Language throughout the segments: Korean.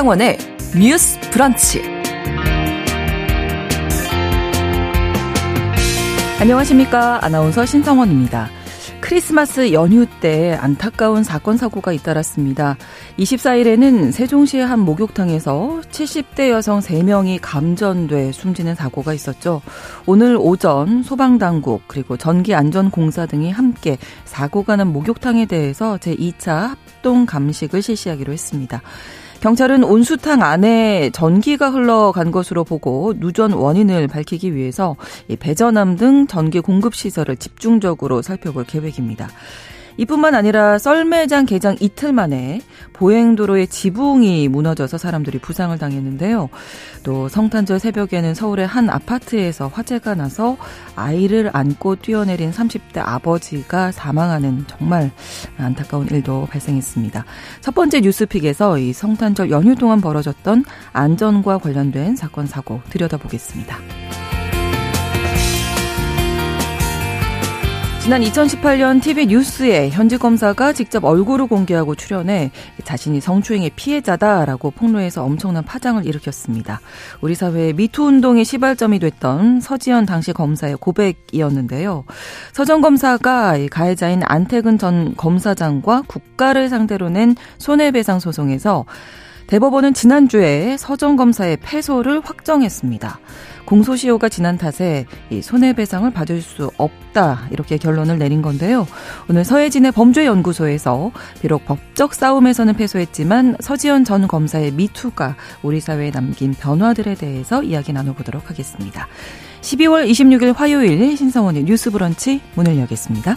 신성원의 뉴스 브런치. 안녕하십니까. 아나운서 신성원입니다. 크리스마스 연휴 때 안타까운 사건 사고가 잇따랐습니다. 24일에는 세종시의 한 목욕탕에서 70대 여성 3명이 감전돼 숨지는 사고가 있었죠. 오늘 오전 소방당국 그리고 전기안전공사 등이 함께 사고가 난 목욕탕에 대해서 제2차 합동 감식을 실시하기로 했습니다. 경찰은 온수탕 안에 전기가 흘러간 것으로 보고 누전 원인을 밝히기 위해서 배전함 등 전기 공급 시설을 집중적으로 살펴볼 계획입니다. 이뿐만 아니라 썰매장 개장 이틀 만에 보행도로의 지붕이 무너져서 사람들이 부상을 당했는데요. 또 성탄절 새벽에는 서울의 한 아파트에서 화재가 나서 아이를 안고 뛰어내린 30대 아버지가 사망하는 정말 안타까운 일도 발생했습니다. 첫 번째 뉴스픽에서 이 성탄절 연휴 동안 벌어졌던 안전과 관련된 사건 사고 들여다보겠습니다. 지난 2018년 TV 뉴스에 현지 검사가 직접 얼굴을 공개하고 출연해 자신이 성추행의 피해자다라고 폭로해서 엄청난 파장을 일으켰습니다. 우리 사회의 미투 운동의 시발점이 됐던 서지현 당시 검사의 고백이었는데요. 서전 검사가 가해자인 안태근 전 검사장과 국가를 상대로 낸 손해배상 소송에서 대법원은 지난주에 서정 검사의 패소를 확정했습니다. 공소시효가 지난 탓에 이 손해배상을 받을 수 없다 이렇게 결론을 내린 건데요. 오늘 서해진의 범죄연구소에서 비록 법적 싸움에서는 패소했지만 서지현 전 검사의 미투가 우리 사회에 남긴 변화들에 대해서 이야기 나눠보도록 하겠습니다. 12월 26일 화요일 신성원의 뉴스 브런치 문을 여겠습니다.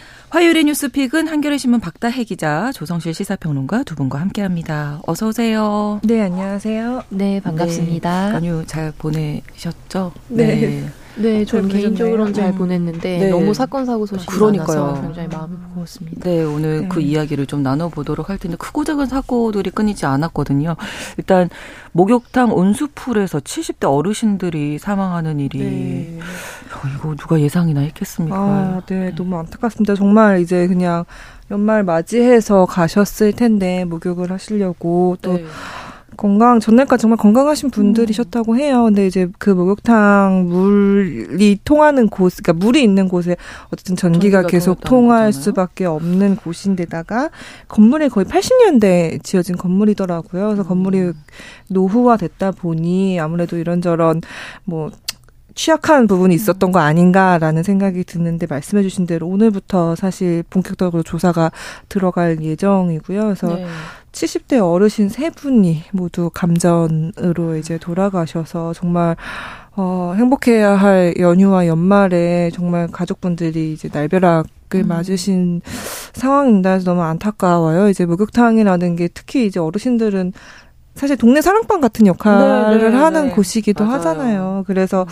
화요일의 뉴스픽은 한겨레 신문 박다혜 기자, 조성실 시사평론가 두 분과 함께합니다. 어서 오세요. 네, 안녕하세요. 네, 반갑습니다. 네, 연휴 잘 보내셨죠? 네. 네. 네, 저는 개인적으로는 잘 음. 보냈는데 네. 너무 사건 사고 소식이 그러니까요. 많아서 굉장히 마음이 무거웠습니다. 네, 오늘 네. 그 이야기를 좀 나눠보도록 할 텐데 크고 작은 사고들이 끊이지 않았거든요. 일단 목욕탕 온수풀에서 70대 어르신들이 사망하는 일이 네. 어, 이거 누가 예상이나 했겠습니까? 아, 네, 너무 안타깝습니다. 정말 이제 그냥 연말 맞이해서 가셨을 텐데 목욕을 하시려고 또 네. 건강 전날까지 정말 건강하신 분들이셨다고 해요. 근데 이제 그 목욕탕 물이 통하는 곳, 그러니까 물이 있는 곳에 어쨌든 전기가, 전기가 계속 통할 거잖아요. 수밖에 없는 곳인데다가 건물이 거의 80년대 지어진 건물이더라고요. 그래서 음. 건물이 노후화됐다 보니 아무래도 이런저런 뭐 취약한 부분이 있었던 거 아닌가라는 생각이 드는데 말씀해 주신 대로 오늘부터 사실 본격적으로 조사가 들어갈 예정이고요. 그래서 네. 70대 어르신 세 분이 모두 감전으로 이제 돌아가셔서 정말 어, 행복해야 할 연휴와 연말에 정말 가족분들이 이제 날벼락 을 음. 맞으신 상황입니다. 그래서 너무 안타까워요. 이제 목욕탕이라는 게 특히 이제 어르신들은 사실 동네 사랑방 같은 역할을 네, 네, 하는 네. 곳이기도 맞아요. 하잖아요. 그래서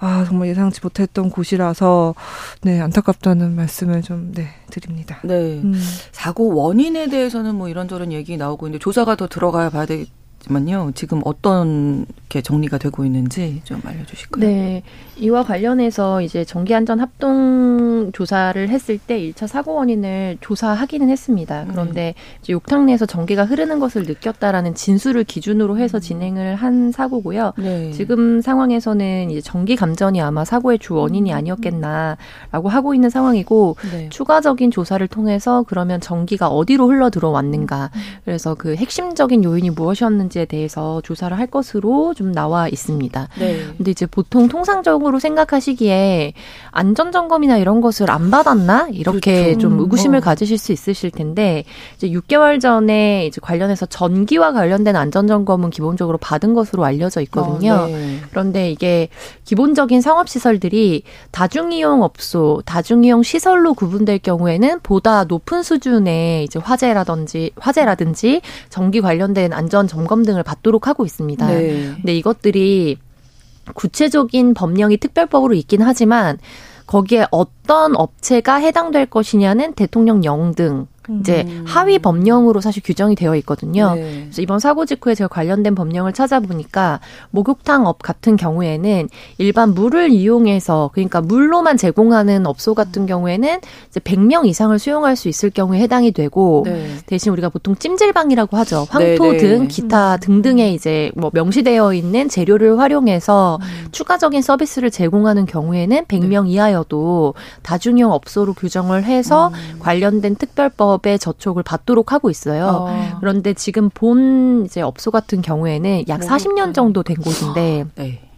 아 정말 예상치 못했던 곳이라서 네 안타깝다는 말씀을 좀 네 드립니다. 네 음. 사고 원인에 대해서는 뭐 이런저런 얘기 나오고 있는데 조사가 더 들어가야 봐야 되있 지만요. 지금 어떤 게 정리가 되고 있는지 좀 알려주실까요? 네, 이와 관련해서 이제 전기안전 합동 조사를 했을 때 1차 사고 원인을 조사하기는 했습니다. 그런데 네. 이제 욕탕 내에서 전기가 흐르는 것을 느꼈다라는 진술을 기준으로 해서 음. 진행을 한 사고고요. 네. 지금 상황에서는 이제 전기 감전이 아마 사고의 주 원인이 음. 아니었겠나라고 하고 있는 상황이고 네. 추가적인 조사를 통해서 그러면 전기가 어디로 흘러 들어왔는가, 음. 그래서 그 핵심적인 요인이 무엇이었는지 있는지에 대해서 조사를 할 것으로 좀 나와 있습니다. 네. 근데 이제 보통 통상적으로 생각하시기에 안전 점검이나 이런 것을 안 받았나 이렇게 그렇죠. 좀 의구심을 어. 가지실 수 있으실 텐데 이제 6개월 전에 이제 관련해서 전기와 관련된 안전 점검은 기본적으로 받은 것으로 알려져 있거든요. 어, 네. 그런데 이게 기본적인 상업 시설들이 다중이용 업소, 다중이용 시설로 구분될 경우에는 보다 높은 수준의 이제 화재라든지 화재라든지 전기 관련된 안전 점검 등을 받도록 하고 있습니다. 네. 근데 이것들이 구체적인 법령이 특별법으로 있긴 하지만 거기에 어떤 업체가 해당될 것이냐는 대통령령 등 이제 음. 하위 법령으로 사실 규정이 되어 있거든요. 네. 그래서 이번 사고 직후에 제가 관련된 법령을 찾아보니까 목욕탕 업 같은 경우에는 일반 물을 이용해서 그러니까 물로만 제공하는 업소 같은 경우에는 이제 100명 이상을 수용할 수 있을 경우에 해당이 되고 네. 대신 우리가 보통 찜질방이라고 하죠. 황토 네, 네. 등 기타 등등의 이제 뭐 명시되어 있는 재료를 활용해서 음. 추가적인 서비스를 제공하는 경우에는 100명 이하여도 다중용 업소로 규정을 해서 음. 관련된 특별법 법의 저촉을 받도록 하고 있어요. 어. 그런데 지금 본 이제 업소 같은 경우에는 약 40년 정도 된 곳인데 네.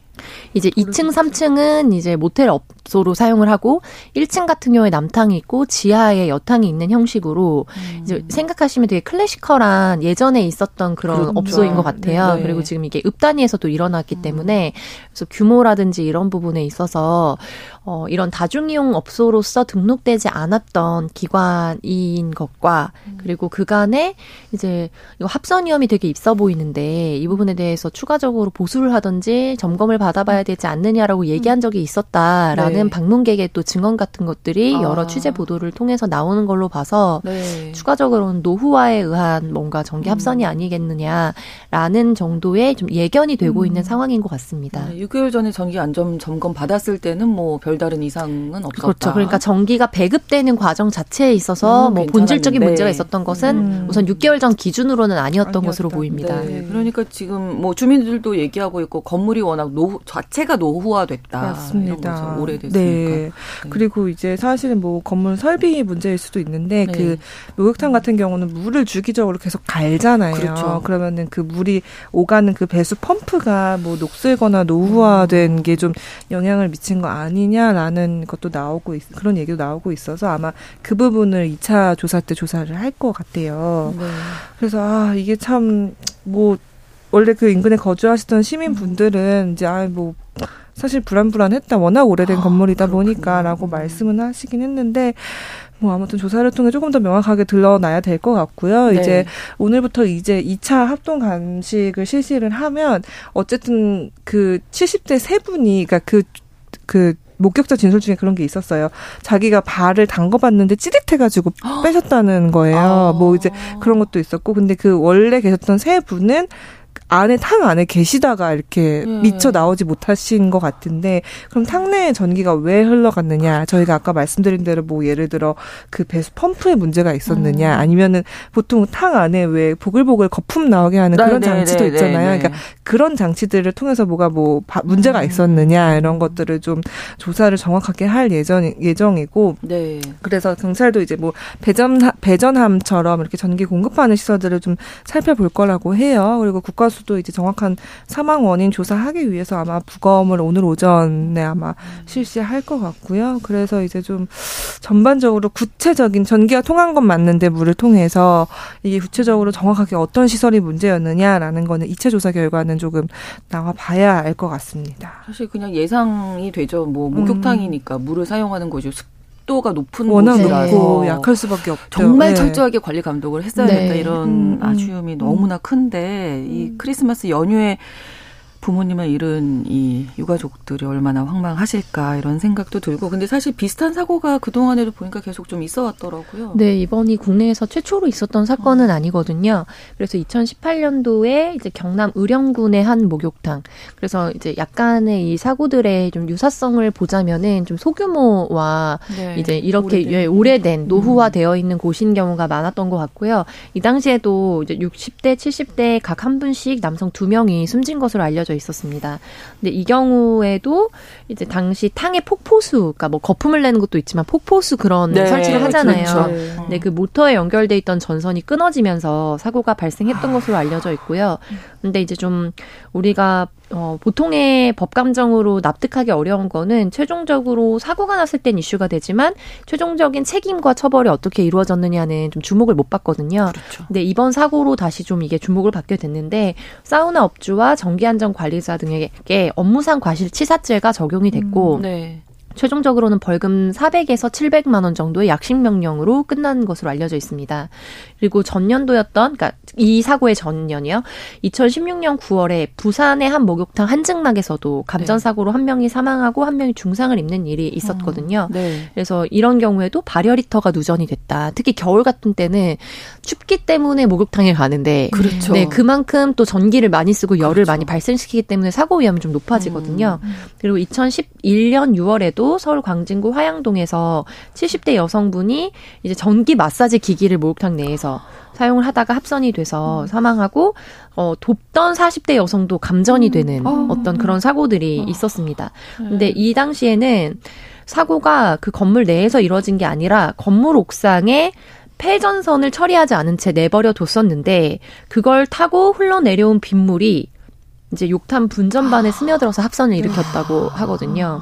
이제 2층, 3층은 이제 모텔 업소로 사용을 하고 1층 같은 경우에 남탕이 있고 지하에 여탕이 있는 형식으로 음. 이제 생각하시면 되게 클래시컬한 예전에 있었던 그런 그렇죠. 업소인 것 같아요. 네. 그리고 지금 이게 읍단위에서도 일어났기 음. 때문에 그래서 규모라든지 이런 부분에 있어서 어, 이런 다중이용 업소로서 등록되지 않았던 기관인 것과 음. 그리고 그간에 이제 합선 위험이 되게 있어 보이는데 이 부분에 대해서 추가적으로 보수를 하든지 점검을 받아봐야 되지 않느냐라고 얘기한 적이 있었다라는 네. 방문객의 또 증언 같은 것들이 아. 여러 취재 보도를 통해서 나오는 걸로 봐서 네. 추가적으로는 노후화에 의한 뭔가 정기 합선이 음. 아니겠느냐라는 정도의 좀 예견이 되고 음. 있는 상황인 것 같습니다. 네, 6개월 전에 전기 안전 점검 받았을 때는 뭐 별다른 이상은 없었다. 그렇죠. 그러니까 전기가 배급되는 과정 자체에 있어서 음, 뭐 본질적인 문제가 있었던 것은 음. 우선 6개월 전 기준으로는 아니었던 아니었다. 것으로 보입니다. 네. 그러니까 지금 뭐 주민들도 얘기하고 있고 건물이 워낙 노후 자체가 노후화됐다. 맞습니다. 오래됐으니까. 네. 네. 그리고 이제 사실은 뭐 건물 설비 문제일 수도 있는데 네. 그 목욕탕 같은 경우는 물을 주기적으로 계속 갈잖아요. 그렇죠. 그러면은 그 물이 오가는 그 배수 펌프가 뭐 녹슬거나 노후화된 음. 게좀 영향을 미친 거 아니냐라는 것도 나오고 있, 그런 얘기도 나오고 있어서 아마 그 부분을 2차 조사 때 조사를 할 것 같아요. 네. 그래서 아 이게 참뭐 원래 그 인근에 거주하시던 시민분들은 이제 아뭐 사실 불안불안했다. 워낙 오래된 아, 건물이다 보니까라고 말씀은 하시긴 했는데 뭐 아무튼 조사를 통해 조금 더 명확하게 드러나야 될 것 같고요. 네. 이제 오늘부터 이제 2차 합동 감식을 실시를 하면 어쨌든 그 70대 세 분이 그러니까 그그 그 목격자 진술 중에 그런 게 있었어요. 자기가 발을 담궈봤는데 찌릿해가지고 빼셨다는 거예요. 아. 뭐 이제 그런 것도 있었고, 근데 그 원래 계셨던 세 분은 안에 탕 안에 계시다가 이렇게 음. 미쳐 나오지 못하신 것 같은데 그럼 탕 내에 전기가 왜 흘러갔느냐 저희가 아까 말씀드린 대로 뭐 예를 들어 그 배수 펌프에 문제가 있었느냐 음. 아니면은 보통 탕 안에 왜 보글보글 거품 나오게 하는 그런 네, 네 장치도 네, 네, 있잖아요. 네, 그러니까 그런 장치들을 통해서 뭐가 뭐 문제가 음. 있었느냐 이런 것들을 좀 조사를 정확하게 할 예정 예정이고 네. 그래서 경찰도 이제 뭐 배전 배전함처럼 이렇게 전기 공급하는 시설들을 좀 살펴볼 거라고 해요. 그리고 국가 수도 이제 정확한 사망 원인 조사하기 위해서 아마 부검을 오늘 오전에 아마 실시할 것 같고요. 그래서 이제 좀 전반적으로 구체적인 전기가 통한 건 맞는데 물을 통해서 이게 구체적으로 정확하게 어떤 시설이 문제였느냐라는 거는 이체 조사 결과는 조금 나와 봐야 알 것 같습니다. 사실 그냥 예상이 되죠. 뭐 목욕탕이니까 음. 물을 사용하는 곳 이 도가 높은 워낙 높고 약할 수밖에 없죠. 정말 네. 철저하게 관리 감독을 했어야겠다 네. 이런 음, 음. 아쉬움이 너무나 큰데 이 음. 크리스마스 연휴에 부모님을 잃은 이 유가족들이 얼마나 황망하실까 이런 생각도 들고 근데 사실 비슷한 사고가 그동안에도 보니까 계속 좀 있어 왔더라고요. 네, 이번이 국내에서 최초로 있었던 사건은 아니거든요. 그래서 2018년도에 이제 경남 의령군의 한 목욕탕. 그래서 이제 약간의 이 사고들의 좀 유사성을 보자면은 좀 소규모와 네, 이제 이렇게 오래된, 예, 오래된 노후화되어 있는 곳인 경우가 많았던 것 같고요. 이 당시에도 이제 60대, 70대 각 한 분씩 남성 두 명이 숨진 것으로 알려져 알려져 있었습니다. 근데 이 경우에도 이제 당시 탕의 폭포수, 그러니까 뭐 거품을 내는 것도 있지만 폭포수 그런 네, 설치를 하잖아요. 그렇죠. 네. 근데 그 모터에 연결돼 있던 전선이 끊어지면서 사고가 발생했던 아. 것으로 알려져 있고요. 근데 이제 좀 우리가 어, 보통의 법 감정으로 납득하기 어려운 거는 최종적으로 사고가 났을 땐 이슈가 되지만 최종적인 책임과 처벌이 어떻게 이루어졌느냐는 좀 주목을 못 받거든요. 그렇죠. 근데 이번 사고로 다시 좀 이게 주목을 받게 됐는데 사우나 업주와 전기안전관리자 등에게 업무상 과실치사죄가 적용이 됐고 음, 네. 최종적으로는 벌금 400에서 700만 원 정도의 약식 명령으로 끝난 것으로 알려져 있습니다. 그리고 전년도였던 그러니까 이 사고의 전년이요. 2016년 9월에 부산의 한 목욕탕 한증막에서도 감전 네. 사고로 한 명이 사망하고 한 명이 중상을 입는 일이 있었거든요. 음, 네. 그래서 이런 경우에도 발열 히터가 누전이 됐다. 특히 겨울 같은 때는 춥기 때문에 목욕탕에 가는데 그렇죠. 네, 그만큼 또 전기를 많이 쓰고 열을 그렇죠. 많이 발생시키기 때문에 사고 위험이 좀 높아지거든요. 음. 그리고 2011년 6월에도 서울 광진구 화양동에서 70대 여성분이 이제 전기 마사지 기기를 목욕탕 내에서 사용을 하다가 합선이 돼서 음. 사망하고 어 돕던 40대 여성도 감전이 음. 되는 음. 어떤 그런 사고들이 어. 있었습니다. 네. 근데 이 당시에는 사고가 그 건물 내에서 이루어진 게 아니라 건물 옥상에 폐전선을 처리하지 않은 채 내버려 뒀었는데 그걸 타고 흘러내려온 빗물이 이제 욕탄 분전반에 아. 스며들어서 합선을 일으켰다고 하거든요.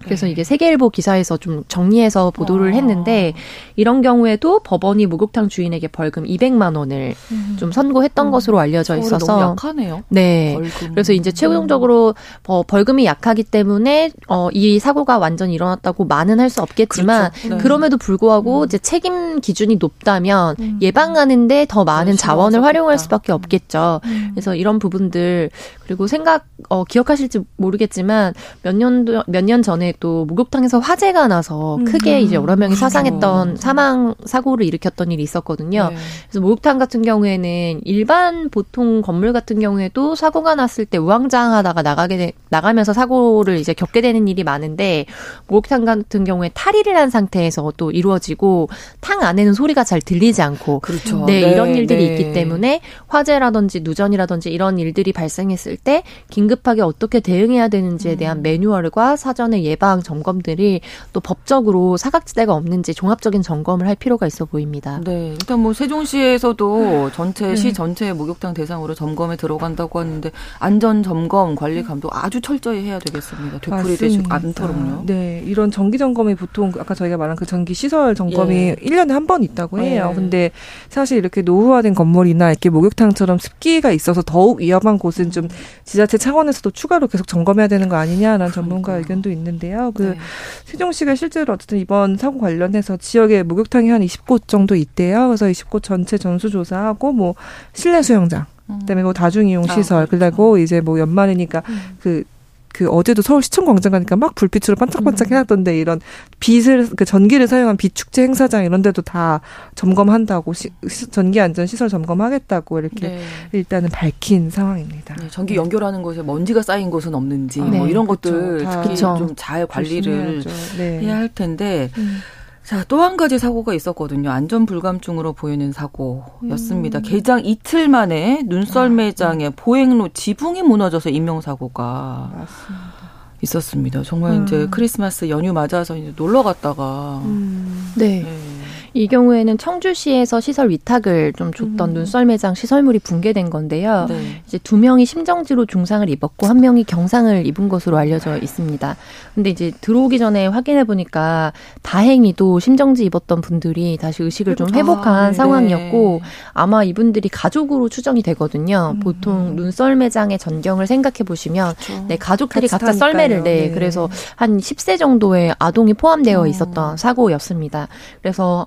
아. 그래서 네. 이게 세계일보 기사에서 좀 정리해서 보도를 아. 했는데 이런 경우에도 법원이 목욕탕 주인에게 벌금 200만 원을 음. 좀 선고했던 음. 것으로 알려져 있어서 너무 약하네요. 네. 벌금. 그래서 이제 최종적으로 어, 벌금이 약하기 때문에 어, 이 사고가 완전히 일어났다고 많은 할 수 없겠지만 그렇죠. 네. 그럼에도 불구하고 음. 이제 책임 기준이 높다면 음. 예방하는데 더 많은 자원을 활용할 수밖에 없겠죠. 음. 그래서 이런 부분들 그리고 생각 어, 기억하실지 모르겠지만 몇 년도 몇년 전에 또 목욕탕에서 화재가 나서 크게 음. 이제 여러 명이 사상했던 사망 사고를 일으켰던 일이 있었거든요. 네. 그래서 목욕탕 같은 경우에는 일반 보통 건물 같은 경우에도 사고가 났을 때 우왕좌왕하다가 나가게 되, 나가면서 사고를 이제 겪게 되는 일이 많은데 목욕탕 같은 경우에 탈의를 한 상태에서 또 이루어지고 탕 안에는 소리가 잘 들리지 않고 그렇죠. 네, 네 이런 일들이 네. 있기 때문에 화재라든지 누전이라든지 이런 일들이 발생했을 때 긴급하게 어떻게 대응해야 되는지에 대한 음. 매뉴얼과 사전에 예 예방 점검들이 또 법적으로 사각지대가 없는지 종합적인 점검을 할 필요가 있어 보입니다. 네. 일단 뭐 세종시에서도 전체 네. 시 전체 목욕탕 대상으로 점검에 들어간다고 하는데 안전 점검 관리 감독 아주 철저히 해야 되겠습니다. 되풀이 되지 않도록요. 네. 이런 정기 점검이 보통 아까 저희가 말한 그 전기 시설 점검이 예. 1년에 한 번 있다고 해요. 예. 근데 사실 이렇게 노후화된 건물이나 이렇게 목욕탕처럼 습기가 있어서 더욱 위험한 곳은 좀 지자체 차원에서도 추가로 계속 점검해야 되는 거 아니냐라는 전문가 의견도 있는데 있는데요. 그 네. 세종시가 실제로 어쨌든 이번 사고 관련해서 지역에 목욕탕이 한 20곳 정도 있대요. 그래서 20곳 전체 전수 조사하고 뭐 실내 수영장 그다음에 뭐 다중이용 아, 시설 아, 그렇죠. 그리고 이제 뭐 연말이니까 음. 그 그 어제도 서울 시청 광장 가니까 막 불빛으로 반짝반짝 음. 해놨던데 이런 빛을 그 전기를 사용한 비축제 행사장 이런 데도 다 점검한다고 시, 전기 안전 시설 점검하겠다고 이렇게 네. 일단은 밝힌 상황입니다. 네, 전기 연결하는 곳에 먼지가 쌓인 곳은 없는지 아, 뭐 네. 이런 것들. 특히 좀 잘 관리를 네. 해야 할 텐데. 음. 자, 또 한 가지 사고가 있었거든요. 안전 불감증으로 보이는 사고였습니다. 음. 개장 이틀 만에 눈썰 매장의 아, 네. 보행로 지붕이 무너져서 인명사고가 맞습니다. 있었습니다. 정말 음. 이제 크리스마스 연휴 맞아서 이제 놀러 갔다가 음. 네. 네. 이 경우에는 청주시에서 시설 위탁을 좀 줬던 음. 눈썰 매장 시설물이 붕괴된 건데요. 네. 이제 두 명이 심정지로 중상을 입었고 한 명이 경상을 입은 것으로 알려져 있습니다. 근데 이제 들어오기 전에 확인해 보니까 다행히도 심정지 입었던 분들이 다시 의식을 좀 회복한 아, 상황이었고 아마 이분들이 가족으로 추정이 되거든요. 음. 보통 눈썰 매장의 전경을 생각해 보시면 그렇죠. 네, 가족들이 각자 썰매를 네, 네. 그래서 한 10세 정도의 아동이 포함되어 어. 있었던 어. 사고였습니다. 그래서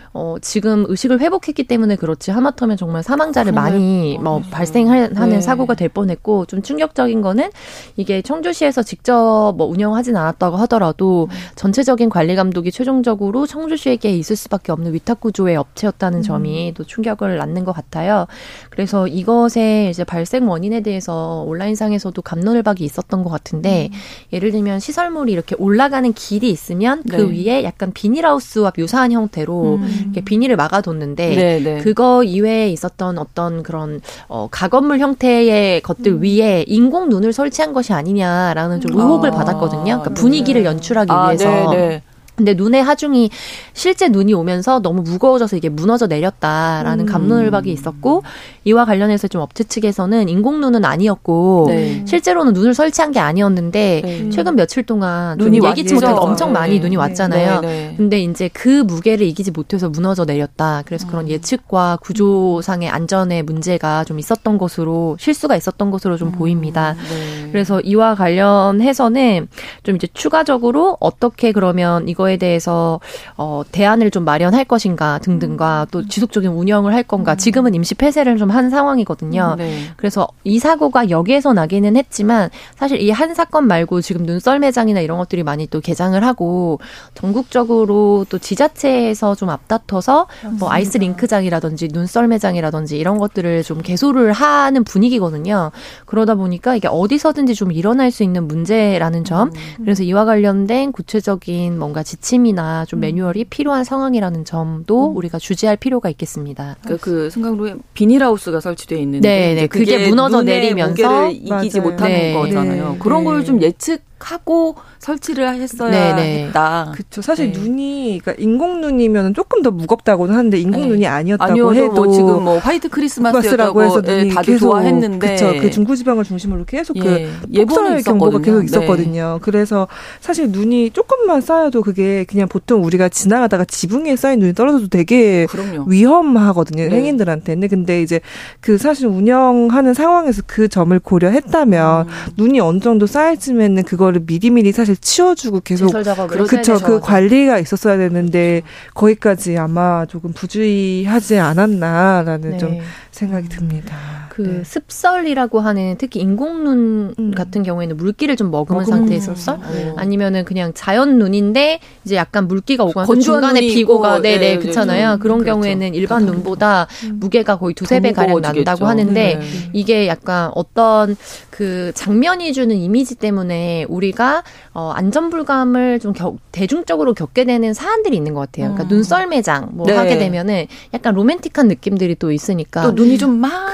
어, 지금 의식을 회복했기 때문에 그렇지 하마터면 정말 사망자를 많이 뭐 발생하는 네. 사고가 될 뻔했고 좀 충격적인 거는 이게 청주시에서 직접 뭐 운영하진 않았다고 하더라도 음. 전체적인 관리 감독이 최종적으로 청주시에게 있을 수밖에 없는 위탁 구조의 업체였다는 음. 점이 또 충격을 낳는 것 같아요. 그래서 이것의 이제 발생 원인에 대해서 온라인상에서도 감론을 박이 있었던 것 같은데 음. 예를 들면 시설물이 이렇게 올라가는 길이 있으면 그 네. 위에 약간 비닐하우스와 묘사한 형태로 음. 비닐을 막아뒀는데 네, 네. 그거 이외에 있었던 어떤 그런 어, 가건물 형태의 것들 음. 위에 인공 눈을 설치한 것이 아니냐라는 좀 의혹을 아. 받았거든요. 그러니까 분위기를 네. 연출하기 아, 위해서. 네, 네. 근데 눈의 하중이 실제 눈이 오면서 너무 무거워져서 이게 무너져 내렸다라는 음. 감론을박이 있었고 이와 관련해서 좀 업체 측에서는 인공 눈은 아니었고 네. 실제로는 눈을 설치한 게 아니었는데 네. 최근 며칠 동안 눈이 예기치 못하게 엄청 많이 네. 눈이 왔잖아요. 네, 네. 근데 이제 그 무게를 이기지 못해서 무너져 내렸다. 그래서 그런 음. 예측과 구조상의 안전에 문제가 좀 있었던 것으로 실수가 있었던 것으로 좀 음. 보입니다. 네. 그래서 이와 관련해서는 좀 이제 추가적으로 어떻게 그러면 이거 에 거에 대해서 어 대안을 좀 마련할 것인가 등등과 또 지속적인 운영을 할 건가. 지금은 임시 폐쇄를 좀 한 상황이거든요. 네. 그래서 이 사고가 여기에서 나기는 했지만 사실 이 한 사건 말고 지금 눈썰 매장이나 이런 것들이 많이 또 개장을 하고 전국적으로 또 지자체에서 좀 앞다퉈서 뭐 아이스 링크장이라든지 눈썰 매장이라든지 이런 것들을 좀 개소를 하는 분위기거든요. 그러다 보니까 이게 어디서든지 좀 일어날 수 있는 문제라는 점. 음. 그래서 이와 관련된 구체적인 뭔가 지침이나 좀 음. 매뉴얼이 필요한 상황이라는 점도 음. 우리가 주지할 필요가 있겠습니다. 그, 그 순간로에 비닐하우스가 설치되어 있는데 네, 네. 그게, 그게 무너져 내리면서 이기지 맞아요. 못하는 네, 거잖아요. 네, 그런 걸 좀 예측 하고 설치를 했어야 네네. 네. 했다. 그렇죠. 사실 네. 눈이 그러니까 인공 눈이면 조금 더 무겁다고는 하는데 인공 네. 눈이 아니었다고 아니어도 해도 뭐 지금 뭐 화이트 크리스마스라고 해서 눈이 네, 다들 계속, 좋아했는데 그렇죠. 그 중부지방을 중심으로 계속 그 예. 그 예보는 경보가 계속 네. 있었거든요. 그래서 사실 눈이 조금만 쌓여도 그게 그냥 보통 우리가 지나가다가 지붕에 쌓인 눈이 떨어져도 되게 그럼요. 위험하거든요. 네. 행인들한테는. 근데 이제 그 사실 운영하는 상황에서 그 점을 고려했다면 음. 눈이 어느 정도 쌓여지면은 그걸 거를 미리미리 사실 치워주고 계속 그렇죠 그 관리가 있었어야 되는데 그렇죠. 거기까지 아마 조금 부주의하지 않았나라는 네. 좀 생각이 듭니다. 그 네. 습설이라고 하는 특히 인공눈 음. 같은 경우에는 물기를 좀 머금은 상태에서 썰 음. 아니면은 그냥 자연 눈인데 이제 약간 물기가 오거나 중간에 비고가 네네 네, 네, 그렇잖아요. 네, 그런 그렇죠. 경우에는 일반 눈보다 음. 무게가 거의 두세 배 가량 난다고 하는데 네. 이게 약간 어떤 그 장면이 주는 이미지 때문에 우리가 어 안전불감을 좀 겨, 대중적으로 겪게 되는 사안들이 있는 것 같아요. 그러니까 음. 눈썰 매장 뭐 네. 하게 되면은 약간 로맨틱한 느낌들이 또 있으니까 또 눈이 좀 많아야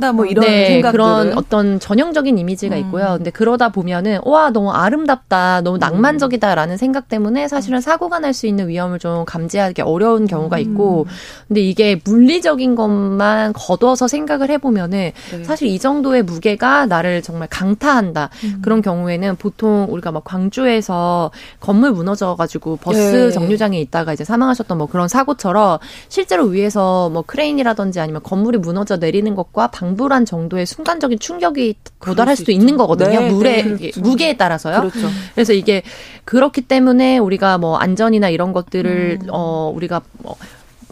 된다 뭐 이런 네, 생각들 그런 어떤 전형적인 이미지가 음. 있고요. 근데 그러다 보면은 와 너무 아름답다, 너무 음. 낭만적이다라는 생각 때문에 사실은 사고가 날 수 있는 위험을 좀 감지하기 어려운 경우가 있고, 음. 근데 이게 물리적인 것만 걷어서 생각을 해보면은 네. 사실 이 정도의 무게가 나를 정말 강타한다 음. 그런 경우에는 보통 우리가 막 광주에서 건물 무너져가지고 버스 네. 정류장에 있다가 이제 사망하셨던 뭐 그런 사고처럼 실제로 위에서 뭐 크레인이라든지 아니면 건물이 무너져 내리는 것과 방불한 정도의 순간적인 충격이 도달할 수도 있죠. 있는 거거든요. 네, 물의 네, 그렇죠. 무게에 따라서요. 그렇죠. 그래서 이게 그렇기 때문에 우리가 뭐 안전이나 이런 것들을 음. 어 우리가 뭐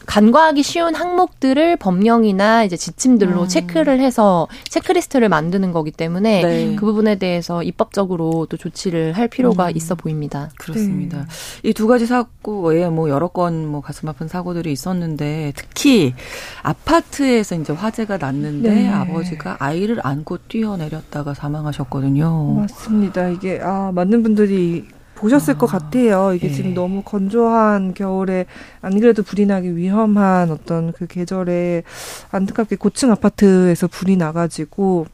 간과하기 쉬운 항목들을 법령이나 이제 지침들로 음. 체크를 해서 체크리스트를 만드는 거기 때문에 네. 그 부분에 대해서 입법적으로 또 조치를 할 필요가 음. 있어 보입니다. 그렇습니다. 네. 이두 가지 사고에 뭐 여러 건 뭐 가슴 아픈 사고들이 있었는데 특히 아파트에서 이제 화재가 났는데 네. 아버지가 아이를 안고 뛰어내렸다가 사망하셨거든요. 맞습니다. 이게 아 많은 분들이 보셨을 아, 것 같아요. 이게 예. 지금 너무 건조한 겨울에 안 그래도 불이 나기 위험한 어떤 그 계절에 안타깝게 고층 아파트에서 불이 나가지고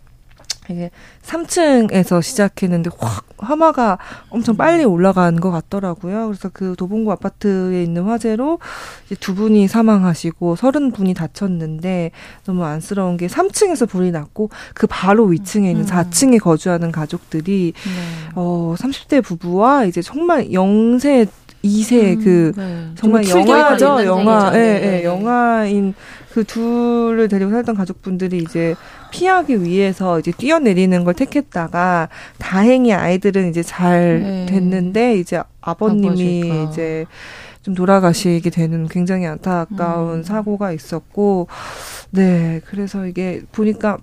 이게 3층에서 시작했는데 확 화마가 엄청 빨리 올라간 것 같더라고요. 그래서 그 도봉구 아파트에 있는 화재로 이제 두 분이 사망하시고 서른 분이 다쳤는데 너무 안쓰러운 게 3층에서 불이 났고 그 바로 위층에 있는 4층에 음. 거주하는 가족들이 네. 어 30대 부부와 이제 정말 영세 2세 음, 그 네. 정말 영화죠 영화 예 예, 네. 영화인 그 둘을 데리고 살던 가족분들이 이제 피하기 위해서 이제 뛰어내리는 걸 택했다가 다행히 아이들은 이제 잘 네. 됐는데 이제 아버님이 아버지가. 이제 좀 돌아가시게 되는 굉장히 안타까운 음. 사고가 있었고 네 그래서 이게 보니까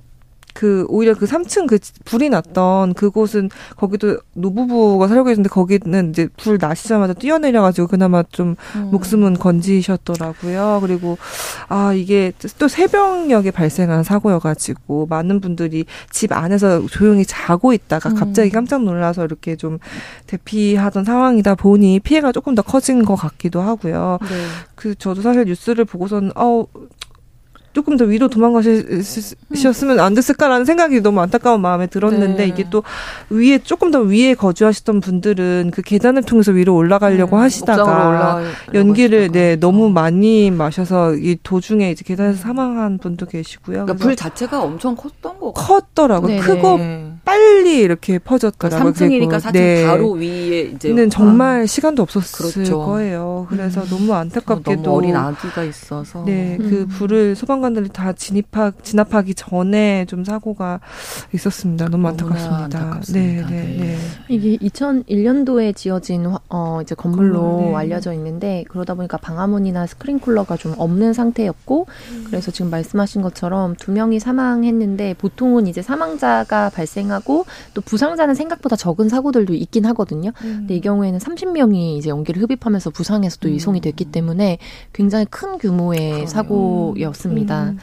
그 오히려 그 3층 그 불이 났던 그곳은 거기도 노부부가 살고 있는데 거기는 이제 불 나시자마자 뛰어내려가지고 그나마 좀 음. 목숨은 건지셨더라고요. 그리고 아 이게 또 새벽녘에 발생한 사고여가지고 많은 분들이 집 안에서 조용히 자고 있다가 갑자기 음. 깜짝 놀라서 이렇게 좀 대피하던 상황이다 보니 피해가 조금 더 커진 것 같기도 하고요. 네. 그 저도 사실 뉴스를 보고서는 어 조금 더 위로 도망가셨으면 안 됐을까라는 생각이 너무 안타까운 마음에 들었는데 네. 이게 또 위에 조금 더 위에 거주하시던 분들은 그 계단을 통해서 위로 올라가려고 네. 하시다가 연기를 네 너무 많이 마셔서 이 도중에 이제 계단에서 사망한 분도 계시고요. 그러니까 불 자체가 엄청 컸던 거 컸더라고요. 네네. 크고 빨리 이렇게 퍼졌더라고요. 3층이니까 4층 네. 바로 위에 이제 정말 아. 시간도 없었을 그렇죠. 거예요. 그래서 음. 너무 안타깝게도 너무 어린 아기가 있어서 네, 그 음. 불을 소방관 소방관들이 다 진입하 진압하기 전에 좀 사고가 있었습니다. 너무 안타깝습니다. 안타깝습니다. 네, 네, 네, 네. 이게 2001년도에 지어진 어 이제 건물로 네. 알려져 있는데 그러다 보니까 방화문이나 스크린쿨러가 좀 없는 상태였고 음. 그래서 지금 말씀하신 것처럼 두 명이 사망했는데 보통은 이제 사망자가 발생 하고 또 부상자는 생각보다 적은 사고들도 있긴 하거든요. 음. 근데 이 경우에는 30명이 이제 연기를 흡입하면서 부상해서 또 음. 이송이 됐기 때문에 굉장히 큰 규모의 그러네요. 사고였습니다.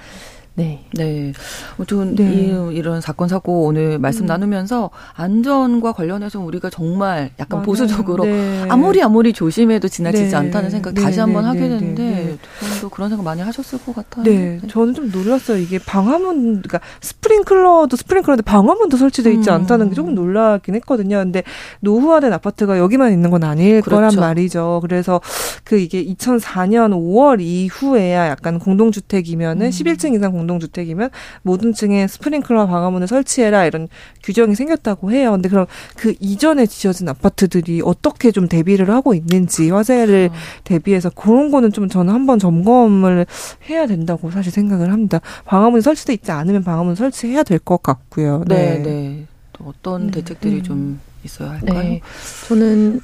음. 네. 네. 아무튼 네. 이, 이런 사건 사고 오늘 말씀 음. 나누면서 안전과 관련해서 우리가 정말 약간 맞아요. 보수적으로 네. 아무리 아무리 조심해도 지나치지 네. 않다는 생각 다시 네. 한번 네. 하게 네. 되는데 두 분도 그런 생각 많이 하셨을 것 같아요. 네. 저는 좀 놀랐어요. 이게 방화문 그러니까 스프링클러도 스프링클러인데 방화문도 설치돼 있지 음. 않다는 게 조금 놀라긴 했거든요. 근데 노후화된 아파트가 여기만 있는 건 아닐 그렇죠. 거란 말이죠. 그래서 그 이게 2004년 5월 이후에야 약간 공동주택이면은 음. 11층 이상 공 공동주택이면 모든 층에 스프링클러 방화문을 설치해라 이런 규정이 생겼다고 해요. 근데 그럼 그 이전에 지어진 아파트들이 어떻게 좀 대비를 하고 있는지 화재를 어. 대비해서 그런 거는 좀 저는 한번 점검을 해야 된다고 사실 생각을 합니다. 방화문이 설치돼 있지 않으면 방화문 설치해야 될 것 같고요. 네, 네. 네. 또 어떤 네. 대책들이 음. 좀 있어야 할까요? 네. 저는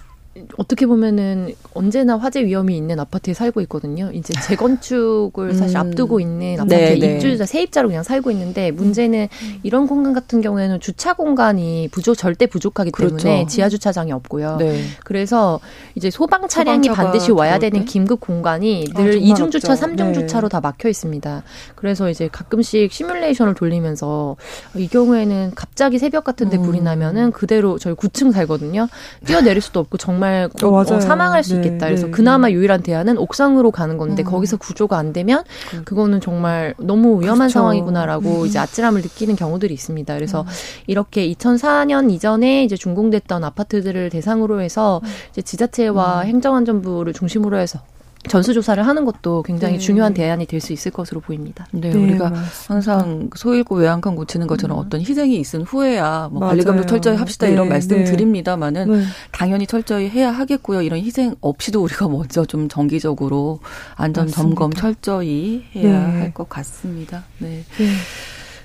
어떻게 보면은 언제나 화재 위험이 있는 아파트에 살고 있거든요. 이제 재건축을 사실 음. 앞두고 있는 아파트에 네, 입주자 세입자로 그냥 살고 있는데 문제는 음. 이런 공간 같은 경우에는 주차 공간이 부족 절대 부족하기 때문에 그렇죠. 지하 주차장이 없고요. 네. 그래서 이제 소방 차량이 반드시 와야 되는 긴급 공간이 아, 늘 이중 주차, 삼중 주차로 다 막혀 있습니다. 그래서 이제 가끔씩 시뮬레이션을 돌리면서 이 경우에는 갑자기 새벽 같은데 음. 불이 나면은 그대로 저희 9층 살거든요. 뛰어내릴 수도 없고 정말 정말 어, 어, 사망할 수 네, 있겠다. 그래서 네, 그나마 네. 유일한 대안은 옥상으로 가는 건데 음. 거기서 구조가 안 되면 그 그거는 정말 너무 위험한 그렇죠. 상황이구나라고 음. 이제 아찔함을 느끼는 경우들이 있습니다. 그래서 음. 이렇게 2004년 이전에 이제 준공됐던 아파트들을 대상으로 해서 음. 이제 지자체와 음. 행정안전부를 중심으로 해서 전수조사를 하는 것도 굉장히 네. 중요한 대안이 될 수 있을 것으로 보입니다. 네, 네 우리가 맞습니다. 항상 소 잃고 외양간 고치는 것처럼 음. 어떤 희생이 있은 후에야 뭐 관리 감독 철저히 합시다 네. 이런 말씀 네. 드립니다만은 네. 당연히 철저히 해야 하겠고요. 이런 희생 없이도 우리가 먼저 좀 정기적으로 안전 점검 철저히 해야 네. 할것 같습니다. 네.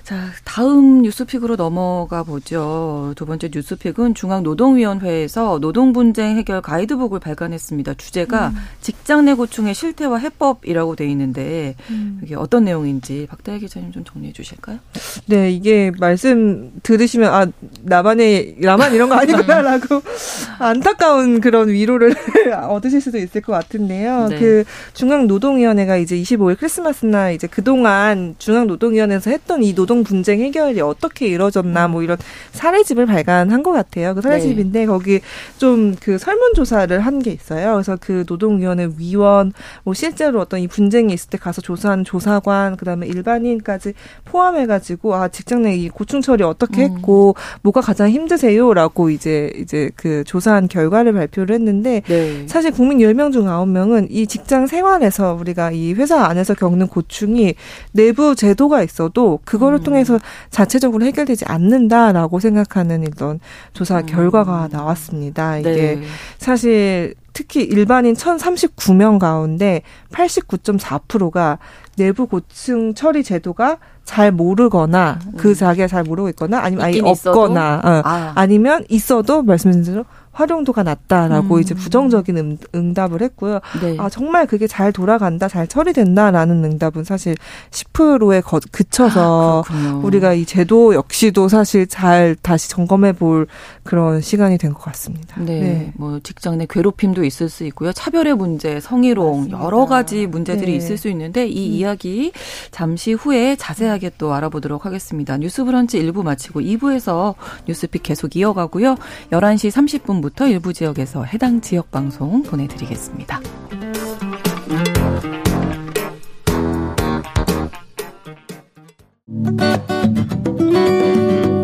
자, 다음 뉴스픽으로 넘어가 보죠. 두 번째 뉴스픽은 중앙노동위원회에서 노동 분쟁 해결 가이드북을 발간했습니다. 주제가 음. 직장 내 고충의 실태와 해법이라고 돼 있는데 음. 이게 어떤 내용인지 박다혜 기자님 좀 정리해 주실까요? 네, 이게 말씀 들으시면 아 나만의 나만 이런 거 아니구나라고 안타까운 그런 위로를 얻으실 수도 있을 것 같은데요. 네. 그 중앙노동위원회가 이제 25일 크리스마스 날 이제 그동안 중앙노동위원회에서 했던 이 노동 노동 분쟁 해결이 어떻게 이루어졌나 뭐 이런 사례집을 발간한 것 같아요. 그 사례집인데 네. 거기 좀 그 설문 조사를 한 게 있어요. 그래서 그 노동위원회 위원 뭐 실제로 어떤 이 분쟁이 있을 때 가서 조사한 조사관 그다음에 일반인까지 포함해 가지고 아 직장 내 이 고충 처리 어떻게 음. 했고 음. 뭐가 가장 힘드세요라고 이제 이제 그 조사한 결과를 발표를 했는데 네. 사실 국민 열 명 중 아홉 명은이 직장 생활에서 우리가 이 회사 안에서 겪는 고충이 내부 제도가 있어도 그거를 통해서 자체적으로 해결되지 않는다라고 생각하는 이런 조사 음. 결과가 나왔습니다. 이게 네. 사실 특히 일반인 1,039명 가운데 89.4%가 내부 고층 처리 제도가 잘 모르거나 음. 그 자기가 잘 모르고 있거나 아니면 아예 없거나 어. 아. 아니면 있어도 말씀드린 대로 활용도가 낮다라고 음. 이제 부정적인 응, 응답을 했고요. 네. 아 정말 그게 잘 돌아간다, 잘 처리된다라는 응답은 사실 10%에 거, 그쳐서 아, 우리가 이 제도 역시도 사실 잘 다시 점검해 볼 그런 시간이 된 것 같습니다. 네. 네. 뭐 직장 내 괴롭힘도 있을 수 있고요. 차별의 문제, 성희롱 맞습니다. 여러 가지 문제들이 네. 있을 수 있는데 이 음. 이야기 잠시 후에 자세하게 또 알아보도록 하겠습니다. 뉴스 브런치 1부 마치고 2부에서 뉴스픽 계속 이어가고요. 11시 30분 부터 일부 지역에서 해당 지역 방송 보내드리겠습니다.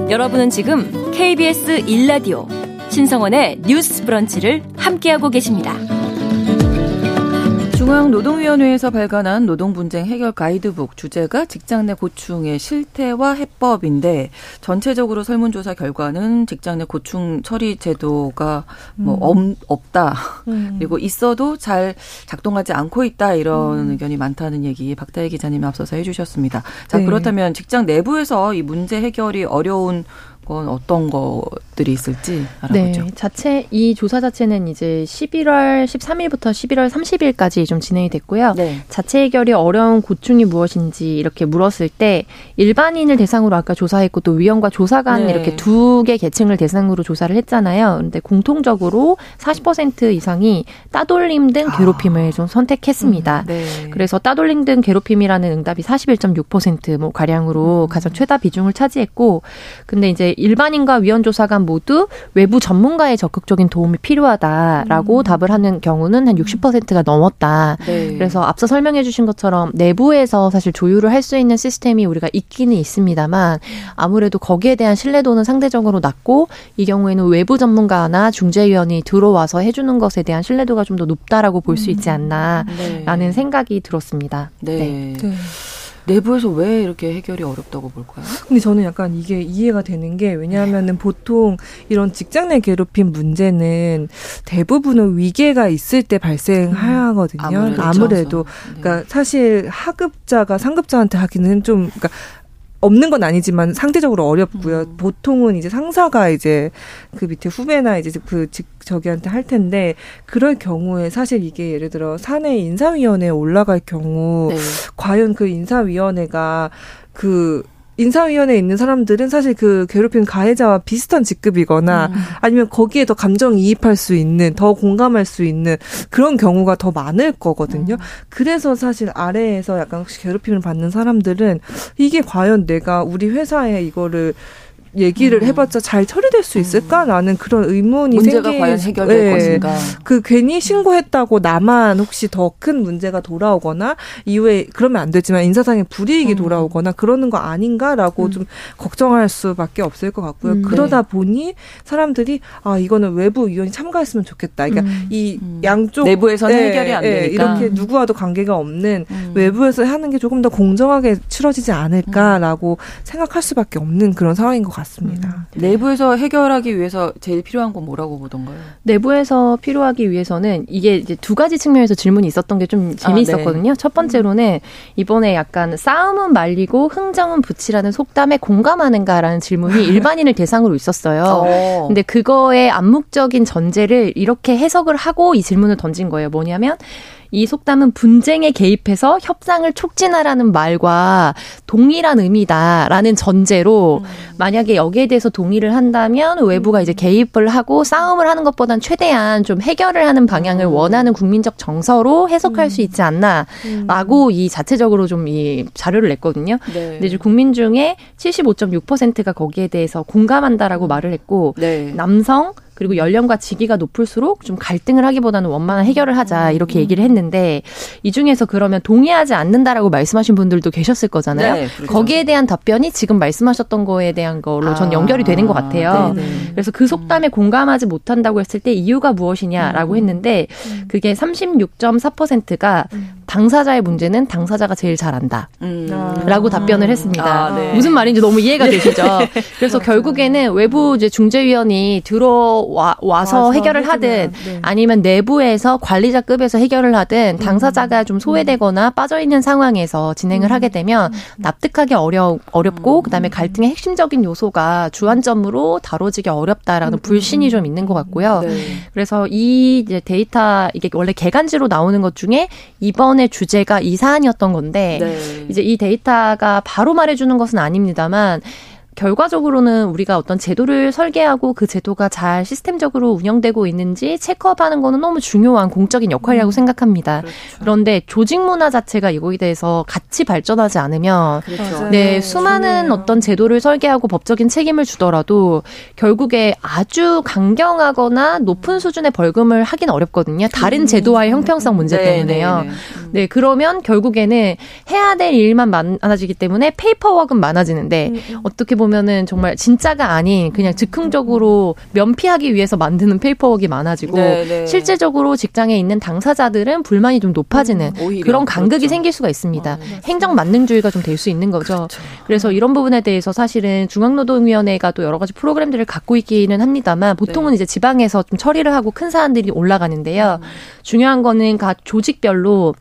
여러분은 지금 KBS 1라디오 신성원의 뉴스 브런치를 함께하고 계십니다. 중앙노동위원회에서 발간한 노동분쟁 해결 가이드북 주제가 직장 내 고충의 실태와 해법인데 전체적으로 설문조사 결과는 직장 내 고충 처리 제도가 뭐 음. 없다 음. 그리고 있어도 잘 작동하지 않고 있다 이런 음. 의견이 많다는 얘기 박다혜 기자님이 앞서서 해주셨습니다. 자 네. 그렇다면 직장 내부에서 이 문제 해결이 어려운 건 어떤 것들이 있을지 알아보죠. 네, 자체 이 조사 자체는 이제 11월 13일부터 11월 30일까지 좀 진행이 됐고요. 네. 자체 해결이 어려운 고충이 무엇인지 이렇게 물었을 때 일반인을 대상으로 아까 조사했고 또 위원과 조사관 네. 이렇게 두 개 계층을 대상으로 조사를 했잖아요. 근데 공통적으로 40% 이상이 따돌림 등 아. 괴롭힘을 좀 선택했습니다. 음, 네. 그래서 따돌림 등 괴롭힘이라는 응답이 41.6%뭐 가량으로 음. 가장 최다 비중을 차지했고 근데 이제 일반인과 위원조사관 모두 외부 전문가의 적극적인 도움이 필요하다라고 음. 답을 하는 경우는 한 60%가 넘었다. 네. 그래서 앞서 설명해 주신 것처럼 내부에서 사실 조율을 할 수 있는 시스템이 우리가 있기는 있습니다만 아무래도 거기에 대한 신뢰도는 상대적으로 낮고 이 경우에는 외부 전문가나 중재위원이 들어와서 해주는 것에 대한 신뢰도가 좀 더 높다라고 볼 수 있지 음. 않나라는 네. 생각이 들었습니다. 네. 네. 네. 내부에서 왜 이렇게 해결이 어렵다고 볼까요? 근데 저는 약간 이게 이해가 되는 게 왜냐하면은 네. 보통 이런 직장 내 괴롭힘 문제는 대부분은 위계가 있을 때 발생하거든요. 음, 아무래도, 아무래도 네. 그러니까 사실 하급자가 상급자한테 하기는 좀 그러니까 없는 건 아니지만 상대적으로 어렵고요. 음. 보통은 이제 상사가 이제 그 밑에 후배나 이제 그 직, 저기한테 할 텐데 그럴 경우에 사실 이게 예를 들어 사내 인사위원회에 올라갈 경우 네. 과연 그 인사위원회가 그 인사위원회에 있는 사람들은 사실 그 괴롭힌 가해자와 비슷한 직급이거나 음. 아니면 거기에 더 감정이입할 수 있는 더 공감할 수 있는 그런 경우가 더 많을 거거든요. 음. 그래서 사실 아래에서 약간 혹시 괴롭힘을 받는 사람들은 이게 과연 내가 우리 회사에 이거를 얘기를 음. 해봤자 잘 처리될 수 있을까라는 그런 의문이 문제가 생기... 과연 해결될 네. 것인가. 그 괜히 신고했다고 나만 혹시 더 큰 문제가 돌아오거나 이후에 그러면 안 되지만 인사상의 불이익이 음. 돌아오거나 그러는 거 아닌가라고 음. 좀 걱정할 수밖에 없을 것 같고요. 음. 그러다 네. 보니 사람들이 아 이거는 외부 위원이 참가했으면 좋겠다. 그러니까 음. 이 음. 양쪽 내부에서는 네, 해결이 안 되니까 이렇게 누구와도 관계가 없는 외부에서 하는 게 조금 더 공정하게 치러지지 않을까라고 생각할 수밖에 없는 그런 상황인 것 같아요. 같습니다. 음. 내부에서 해결하기 위해서 제일 필요한 건 뭐라고 보던가요? 내부에서 필요하기 위해서는 이게 이제 두 가지 측면에서 질문이 있었던 게 좀 재미있었거든요. 아, 네. 첫 번째로는 이번에 약간 싸움은 말리고 흥정은 붙이라는 속담에 공감하는가라는 질문이 일반인을 대상으로 있었어요. 어. 근데 그거의 암묵적인 전제를 이렇게 해석을 하고 이 질문을 던진 거예요. 뭐냐면 이 속담은 분쟁에 개입해서 협상을 촉진하라는 말과 동일한 의미다라는 전제로 음. 만약에 여기에 대해서 동의를 한다면 외부가 이제 개입을 하고 싸움을 하는 것보단 최대한 좀 해결을 하는 방향을 음. 원하는 국민적 정서로 해석할 음. 수 있지 않나라고 음. 이 자체적으로 좀 이 자료를 냈거든요. 네. 근데 이제 국민 중에 75.6%가 거기에 대해서 공감한다라고 음. 말을 했고 네. 남성 그리고 연령과 직위가 높을수록 좀 갈등을 하기보다는 원만한 해결을 하자 음. 이렇게 얘기를 했는데 이 중에서 그러면 동의하지 않는다라고 말씀하신 분들도 계셨을 거잖아요. 네, 그렇죠. 거기에 대한 답변이 지금 말씀하셨던 거에 대한 걸로 전 아. 연결이 되는 것 같아요. 네. 그래서 그 속담에 음. 공감하지 못한다고 했을 때 이유가 무엇이냐라고 음. 했는데 음. 그게 36.4%가 당사자의 문제는 당사자가 제일 잘 안다. 음. 라고 답변을 했습니다. 아, 네. 무슨 말인지 너무 이해가 되시죠? 그래서 결국에는 외부 이제 중재위원이 들어와 와서 해결을 하든 네. 아니면 내부에서 관리자급에서 해결을 하든 당사자가 좀 소외되거나 빠져 있는 상황에서 진행을 하게 되면 납득하기 어려 어렵고 그다음에 갈등의 핵심적인 요소가 주안점으로 다뤄지기 어렵다라는 불신이 좀 있는 것 같고요. 네. 그래서 이 이제 데이터 이게 원래 개간지로 나오는 것 중에 이번 에 주제가 이 사안이었던 건데 네. 이제 이 데이터가 바로 말해주는 것은 아닙니다만 결과적으로는 우리가 어떤 제도를 설계하고 그 제도가 잘 시스템적으로 운영되고 있는지 체크업하는 거는 너무 중요한 공적인 역할이라고 음. 생각합니다. 그렇죠. 그런데 조직 문화 자체가 이거에 대해서 같이 발전하지 않으면 그렇죠. 네 수많은 중요해요. 어떤 제도를 설계하고 법적인 책임을 주더라도 결국에 아주 강경하거나 높은 수준의 벌금을 하긴 어렵거든요. 다른 음. 제도와의 형평성 문제 네, 때문에요. 네, 네. 네 그러면 결국에는 해야 될 일만 많아지기 때문에 페이퍼워크는 많아지는데 음. 어떻게 보면 은 정말 진짜가 아닌 그냥 즉흥적으로 면피하기 위해서 만드는 페이퍼웍이 많아지고 네네. 네. 실제적으로 직장에 있는 당사자들은 불만이 좀 높아지는 음, 그런 간극이 그렇죠. 생길 수가 있습니다. 어, 행정 만능주의가 좀 될 수 있는 거죠. 그렇죠. 그래서 이런 부분에 대해서 사실은 중앙노동위원회가 또 여러 가지 프로그램들을 갖고 있기는 합니다만 보통은 네. 이제 지방에서 좀 처리를 하고 큰 사안들이 올라가는데요. 음. 중요한 거는 각 조직별로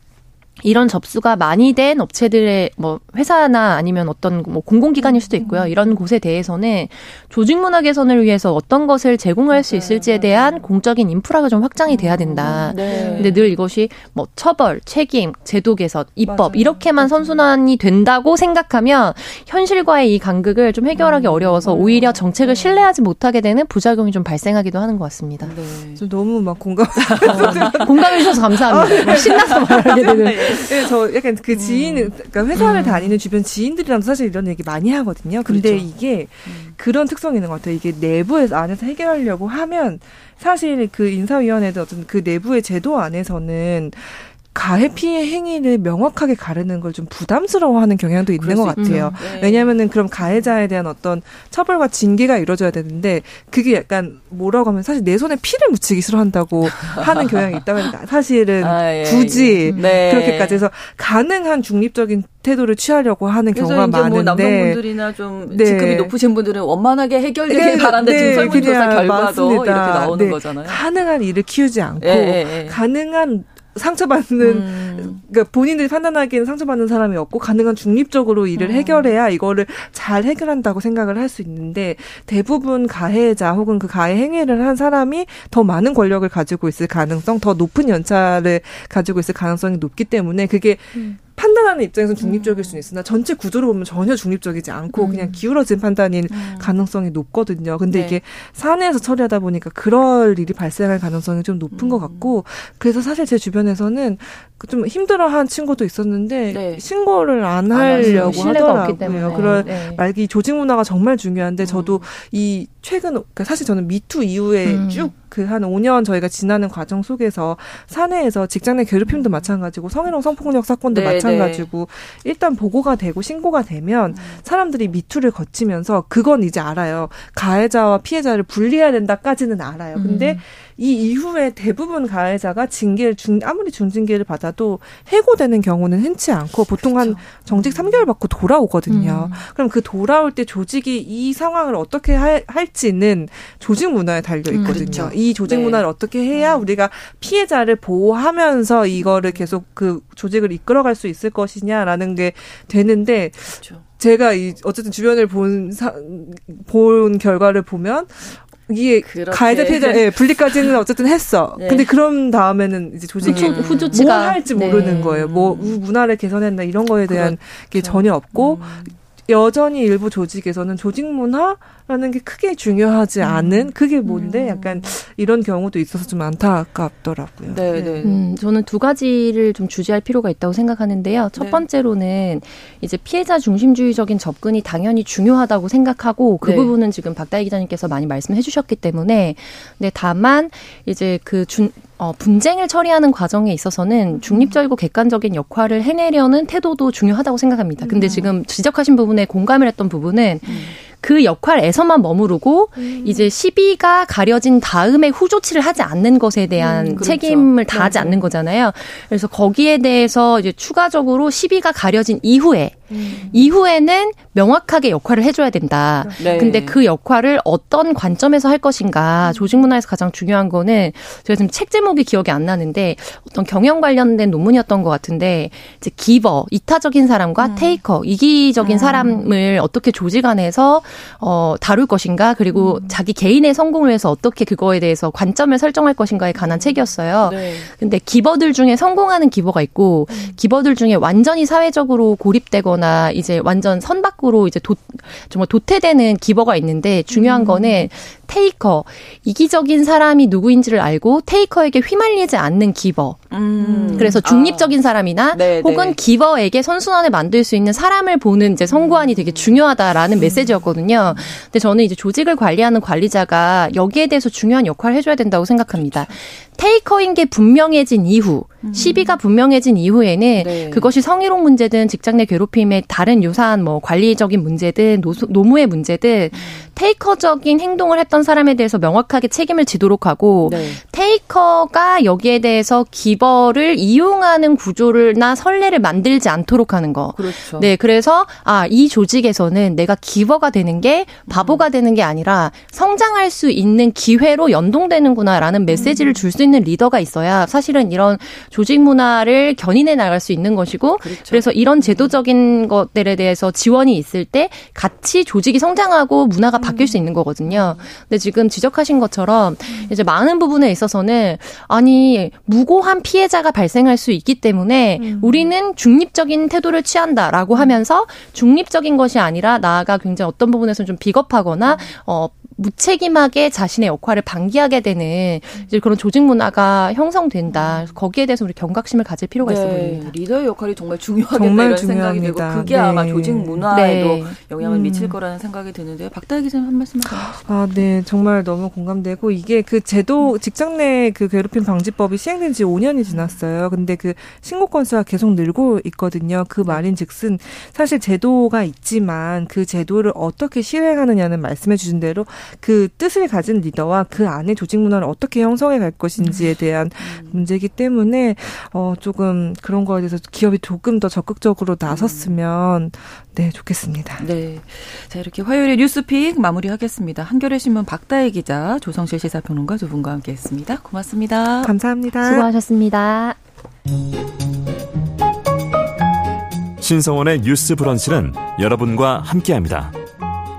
이런 접수가 많이 된 업체들의 뭐 회사나 아니면 어떤 뭐 공공기관일 수도 있고요. 이런 곳에 대해서는 조직 문화 개선을 위해서 어떤 것을 제공할 수 있을지에 대한 공적인 인프라가 좀 확장이 돼야 된다. 네. 근데 늘 이것이 뭐 처벌, 책임, 제도 개선, 입법 맞아요. 이렇게만 선순환이 된다고 생각하면 현실과의 이 간극을 좀 해결하기 음. 어려워서 오히려 정책을 신뢰하지 못하게 되는 부작용이 좀 발생하기도 하는 것 같습니다. 네. 너무 막 공감 어, 공감해 주셔서 감사합니다. 신나서 말하게 되는. 네, 저 약간 그 지인, 음. 그러니까 회사를 음. 다니는 주변 지인들이랑도 사실 이런 얘기 많이 하거든요. 근데 그렇죠. 이게 음. 그런 특성이 있는 것 같아요. 이게 내부에서 안에서 해결하려고 하면 사실 그 인사위원회도 어떤 그 내부의 제도 안에서는 가해 피해 행위를 명확하게 가르는 걸 좀 부담스러워하는 경향도 있는 것 같아요. 네. 왜냐하면은 그럼 가해자에 대한 어떤 처벌과 징계가 이루어져야 되는데 그게 약간 뭐라고 하면 사실 내 손에 피를 묻히기 싫어한다고 하는 경향이 있다면 사실은 아, 예, 굳이 예. 네. 그렇게까지 해서 가능한 중립적인 태도를 취하려고 하는 경우가 뭐 많은데 뭐 남성분들이나 좀 네. 직급이 높으신 분들은 원만하게 해결되길 네, 바란다 네, 지금 설문조사 결과도 맞습니다. 이렇게 나오는 네. 거잖아요. 가능한 일을 키우지 않고 예, 예, 가능한 상처받는 음. 그러니까 본인들이 판단하기에는 상처받는 사람이 없고 가능한 중립적으로 일을 음. 해결해야 이거를 잘 해결한다고 생각을 할 수 있는데 대부분 가해자 혹은 그 가해 행위를 한 사람이 더 많은 권력을 가지고 있을 가능성, 더 높은 연차를 가지고 있을 가능성이 높기 때문에 그게 음. 판단하는 입장에서 중립적일 수는 있으나 전체 구조를 보면 전혀 중립적이지 않고 음. 그냥 기울어진 판단인 음. 가능성이 높거든요. 근데 네. 이게 사내에서 처리하다 보니까 그럴 일이 발생할 가능성이 좀 높은 음. 것 같고 그래서 사실 제 주변에서는 좀 힘들어한 친구도 있었는데 네. 신고를 안 하려고 하더라고요. 그럴 네. 말기 조직 문화가 정말 중요한데 저도 음. 이 최근 그러니까 사실 저는 미투 이후에 음. 쭉그 한 5년 저희가 지나는 과정 속에서 사내에서 직장 내 괴롭힘도 음. 마찬가지고 성희롱 성폭력 사건도 네, 마찬가지고 네. 일단 보고가 되고 신고가 되면 음. 사람들이 미투를 거치면서 그건 이제 알아요. 가해자와 피해자를 분리해야 된다까지는 알아요. 근데 음. 이 이후에 대부분 가해자가 징계를 중 아무리 중징계를 받아도 해고되는 경우는 흔치 않고 보통 그렇죠. 한 정직 3개월 받고 돌아오거든요. 음. 그럼 그 돌아올 때 조직이 이 상황을 어떻게 할, 할 지는 조직 문화에 달려 음, 있거든요. 음, 그렇죠. 이 조직 네. 문화를 어떻게 해야 음. 우리가 피해자를 보호하면서 이거를 계속 그 조직을 이끌어갈 수 있을 것이냐라는 게 되는데 그렇죠. 제가 이 어쨌든 주변을 본, 사, 본 결과를 보면 이게 가해자 피해자 예, 분리까지는 어쨌든 했어. 네. 근데 그런 다음에는 이제 조직이 음. 후조치가 뭘 할지 모르는 네. 거예요. 뭐 문화를 개선했나 이런 거에 대한 그렇죠. 게 전혀 없고 음. 여전히 일부 조직에서는 조직 문화 라는 게 크게 중요하지 음. 않은 그게 뭔데 음. 약간 이런 경우도 있어서 좀 안타깝더라고요. 네, 네. 네. 음, 저는 두 가지를 좀 주지할 필요가 있다고 생각하는데요. 첫 네. 번째로는 이제 피해자 중심주의적인 접근이 당연히 중요하다고 생각하고 그 네. 부분은 지금 박다희 기자님께서 많이 말씀해 주셨기 때문에 네, 다만 이제 그 준, 어, 분쟁을 처리하는 과정에 있어서는 중립적이고 객관적인 역할을 해내려는 태도도 중요하다고 생각합니다. 근데 음. 지금 지적하신 부분에 공감을 했던 부분은 음. 그 역할에서만 머무르고 음. 이제 시비가 가려진 다음에 후조치를 하지 않는 것에 대한 음, 그렇죠. 책임을 다하지 않는 거잖아요. 그래서 거기에 대해서 이제 추가적으로 시비가 가려진 이후에 음. 이후에는 명확하게 역할을 해줘야 된다. 네. 근데 그 역할을 어떤 관점에서 할 것인가 음. 조직 문화에서 가장 중요한 거는 제가 지금 책 제목이 기억이 안 나는데 어떤 경영 관련된 논문이었던 것 같은데 이제 기버 이타적인 사람과 음. 테이커 이기적인 음. 사람을 어떻게 조직 안에서 어 다룰 것인가 그리고 음. 자기 개인의 성공을 위해서 어떻게 그거에 대해서 관점을 설정할 것인가에 관한 책이었어요. 네. 근데 기버들 중에 성공하는 기버가 있고 음. 기버들 중에 완전히 사회적으로 고립되거나 되 거나 이제 완전 선 밖으로 이제 도, 정말 도태되는 기버가 있는데 중요한 음. 거는 테이커 이기적인 사람이 누구인지를 알고 테이커에게 휘말리지 않는 기버. 음. 그래서 중립적인 아. 사람이나 네, 네. 혹은 네. 기버에게 선순환을 만들 수 있는 사람을 보는 이제 선구안이 되게 중요하다라는 음. 메시지였거든요. 근데 저는 이제 조직을 관리하는 관리자가 여기에 대해서 중요한 역할을 해줘야 된다고 생각합니다. 테이커인 게 분명해진 이후, 음. 시비가 분명해진 이후에는 네. 그것이 성희롱 문제든 직장 내 괴롭힘의 다른 유사한 뭐 관리적인 문제든 노무의 문제든 음. 테이커적인 행동을 했던 사람에 대해서 명확하게 책임을 지도록 하고 네. 테이커가 여기에 대해서 기버를 이용하는 구조를나 선례를 만들지 않도록 하는 거. 그렇죠. 네, 그래서 아, 이 조직에서는 내가 기버가 되는 게 바보가 음. 되는 게 아니라 성장할 수 있는 기회로 연동되는구나라는 메시지를 줄 수 있는 리더가 있어야 사실은 이런 조직 문화를 견인해 나갈 수 있는 것이고 그렇죠. 그래서 이런 제도적인 것들에 대해서 지원이 있을 때 같이 조직이 성장하고 문화가 바뀔 수 있는 거거든요. 근데 지금 지적하신 것처럼 이제 많은 부분에 있어서는 아니 무고한 피해자가 발생할 수 있기 때문에 음. 우리는 중립적인 태도를 취한다라고 하면서 중립적인 것이 아니라 나아가 굉장히 어떤 부분에서는 좀 비겁하거나 어 무책임하게 자신의 역할을 방기하게 되는 이제 그런 조직 문화가 형성된다. 거기에 대해서 우리 경각심을 가질 필요가 네, 있어 보입니다. 리더의 역할이 정말 중요하겠다 정말 이런 생각이 되고 그게 네. 아마 조직 문화에도 네. 영향을 음. 미칠 거라는 생각이 드는데요. 박다희 기자님 한 말씀 만 하시죠. 아, 네. 정말 너무 공감되고 이게 그 제도 직장 내 그 괴롭힘 방지법이 시행된 지 5년이 지났어요. 근데 그 신고 건수가 계속 늘고 있거든요. 그 말인즉슨 사실 제도가 있지만 그 제도를 어떻게 실행하느냐는 말씀해 주신 대로 그 뜻을 가진 리더와 그 안에 조직 문화를 어떻게 형성해 갈 것인지에 대한 음. 문제이기 때문에 어 조금 그런 거에 대해서 기업이 조금 더 적극적으로 나섰으면 네 좋겠습니다. 네. 자 이렇게 화요일에 뉴스픽 마무리하겠습니다. 한겨레 신문 박다혜 기자, 조성실 시사평론가 두 분과 함께했습니다. 고맙습니다. 감사합니다. 수고하셨습니다. 신성원의 뉴스 브런치는 여러분과 함께합니다.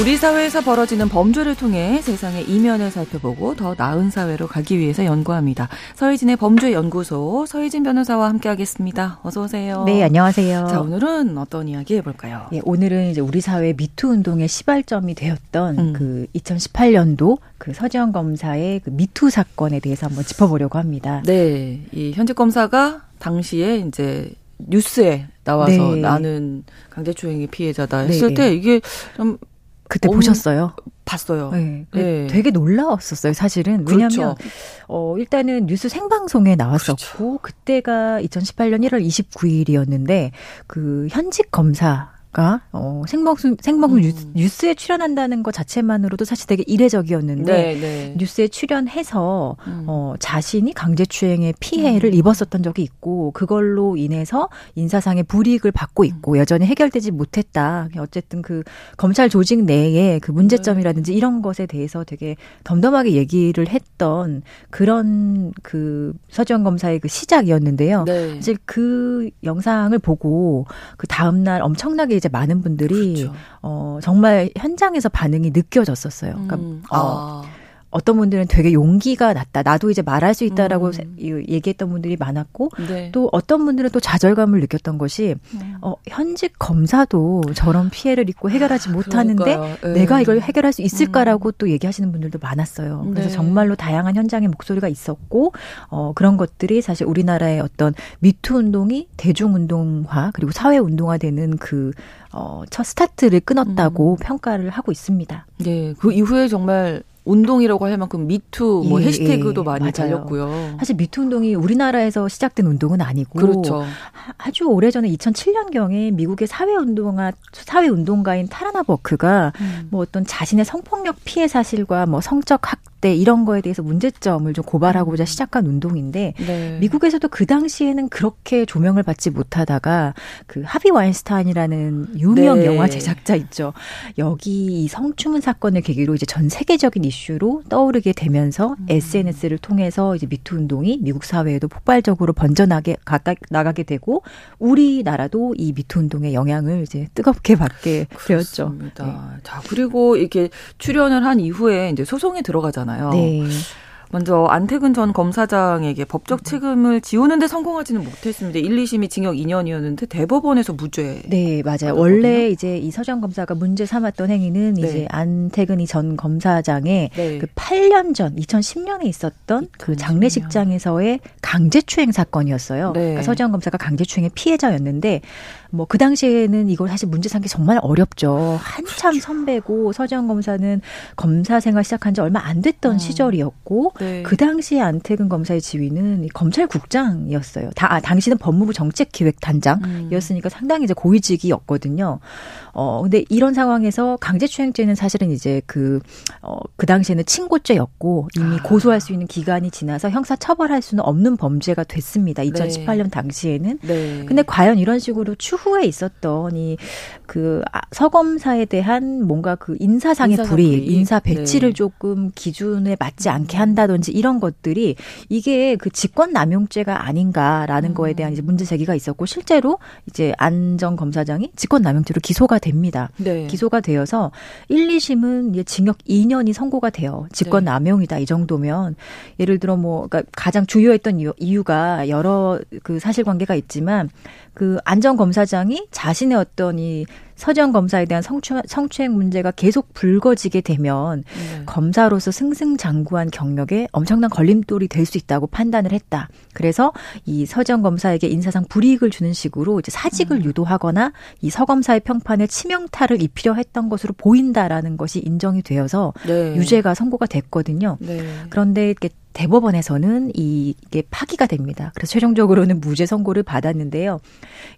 우리 사회에서 벌어지는 범죄를 통해 세상의 이면을 살펴보고 더 나은 사회로 가기 위해서 연구합니다. 서혜진의 범죄 연구소 서혜진 변호사와 함께하겠습니다. 어서 오세요. 네, 안녕하세요. 자, 오늘은 어떤 이야기 해볼까요? 예, 오늘은 이제 우리 사회 미투 운동의 시발점이 되었던 음. 그 2018년도 그 서지현 검사의 그 미투 사건에 대해서 한번 짚어보려고 합니다. 네, 이 현직 검사가 당시에 이제 뉴스에 나와서 네. 나는 강제추행의 피해자다 했을 네. 때 이게 좀 그때 보셨어요? 봤어요. 네. 네. 되게 놀라웠었어요, 사실은. 왜냐하면 그렇죠. 어 일단은 뉴스 생방송에 나왔었고 그렇죠. 그때가 2018년 1월 29일이었는데 그 현직 검사 가 어, 생방송 생방송 음. 뉴스, 에 출연한다는 것 자체만으로도 사실 되게 이례적이었는데 네, 네. 뉴스에 출연해서 음. 어, 자신이 강제추행의 피해를 음. 입었었던 적이 있고 그걸로 인해서 인사상의 불이익을 받고 있고 음. 여전히 해결되지 못했다. 어쨌든 그 검찰 조직 내에 그 문제점이라든지 이런 것에 대해서 되게 덤덤하게 얘기를 했던 그런 그 서지원 검사의 그 시작이었는데요. 네. 사실 그 영상을 보고 그 다음 날 엄청나게 이제 많은 분들이 그렇죠. 어 정말 현장에서 반응이 느껴졌었어요. 그러니까 음. 어, 아. 어떤 분들은 되게 용기가 났다. 나도 이제 말할 수 있다라고 음. 얘기했던 분들이 많았고 네. 또 어떤 분들은 또 좌절감을 느꼈던 것이 음. 어, 현직 검사도 저런 피해를 입고 해결하지 못하는데 네. 내가 이걸 해결할 수 있을까라고 음. 또 얘기하시는 분들도 많았어요. 그래서 네. 정말로 다양한 현장의 목소리가 있었고 어, 그런 것들이 사실 우리나라의 어떤 미투 운동이 대중 운동화 그리고 사회 운동화되는 그 어, 첫 스타트를 끊었다고 음. 평가를 하고 있습니다. 네, 그 이후에 정말 운동이라고 할 만큼 미투 뭐 예, 해시태그도 예, 많이 맞아요. 달렸고요. 사실 미투 운동이 우리나라에서 시작된 운동은 아니고 그렇죠. 아주 오래전에 2007년 경에 미국의 사회 운동가 사회 운동가인 타라나 버크가 음. 뭐 어떤 자신의 성폭력 피해 사실과 뭐 성적 학대 이런 거에 대해서 문제점을 좀 고발하고자 음. 시작한 운동인데 네. 미국에서도 그 당시에는 그렇게 조명을 받지 못하다가 그 하비 와인스타인이라는 유명 네. 영화 제작자 있죠. 여기 이 성추문 사건을 계기로 이제 전 세계적인 이슈 로 떠오르게 되면서 음. SNS를 통해서 이제 미투 운동이 미국 사회에도 폭발적으로 번져나게 가까, 나가게 되고 우리나라도 이 미투 운동의 영향을 이제 뜨겁게 받게 되었죠. 네. 자 그리고 이렇게 출연을 한 이후에 이제 소송에 들어가잖아요. 네. 먼저 안태근 전 검사장에게 법적 책임을 지우는데 성공하지는 못했습니다. 1, 2심이 징역 2년이었는데 대법원에서 무죄. 네, 맞아요. 원래 이제 이 서장 검사가 문제 삼았던 행위는 네. 이제 안태근이 전 검사장의 네. 그 8년 전 2010년에 있었던 2010년. 그 장례식장에서의 강제추행 사건이었어요. 네. 그러니까 서장 검사가 강제추행의 피해자였는데 뭐 그 당시에는 이걸 사실 문제 삼기 정말 어렵죠. 한참 그렇죠. 선배고 서지현 검사는 검사 생활 시작한 지 얼마 안 됐던 어. 시절이었고 네. 그 당시에 안태근 검사의 지위는 검찰국장이었어요. 다, 아, 당시는 법무부 정책기획단장이었으니까 음. 상당히 이제 고위직이었거든요. 어, 근데 이런 상황에서 강제추행죄는 사실은 이제 그, 어, 그 당시에는 친고죄였고 이미 아. 고소할 수 있는 기간이 지나서 형사 처벌할 수는 없는 범죄가 됐습니다. 2018년 네. 당시에는. 네. 근데 과연 이런 식으로 추 후에 있었던 이그 아, 서검사에 대한 뭔가 그 인사상의 불이익, 불이익, 인사 배치를 네. 조금 기준에 맞지 않게 한다든지 이런 것들이 이게 그 직권 남용죄가 아닌가라는 음. 거에 대한 이제 문제 제기가 있었고 실제로 이제 안정 검사장이 직권 남용죄로 기소가 됩니다. 네. 기소가 되어서 1, 2심은 이제 징역 2년이 선고가 돼요. 직권 네. 남용이다 이 정도면 예를 들어 뭐 그러니까 가장 주요했던 이유, 가 여러 그 사실관계가 있지만 그 안전 검사 장이 자신의 어떤 이 서지현 검사에 대한 성추, 성추행 문제가 계속 불거지게 되면 네. 검사로서 승승장구한 경력에 엄청난 걸림돌이 될 수 있다고 판단을 했다. 그래서 이 서지현 검사에게 인사상 불이익을 주는 식으로 이제 사직을 음. 유도하거나 이 서검사의 평판에 치명타를 입히려 했던 것으로 보인다라는 것이 인정이 되어서 네. 유죄가 선고가 됐거든요. 네. 그런데 이렇게 대법원에서는 이게 파기가 됩니다. 그래서 최종적으로는 무죄 선고를 받았는데요.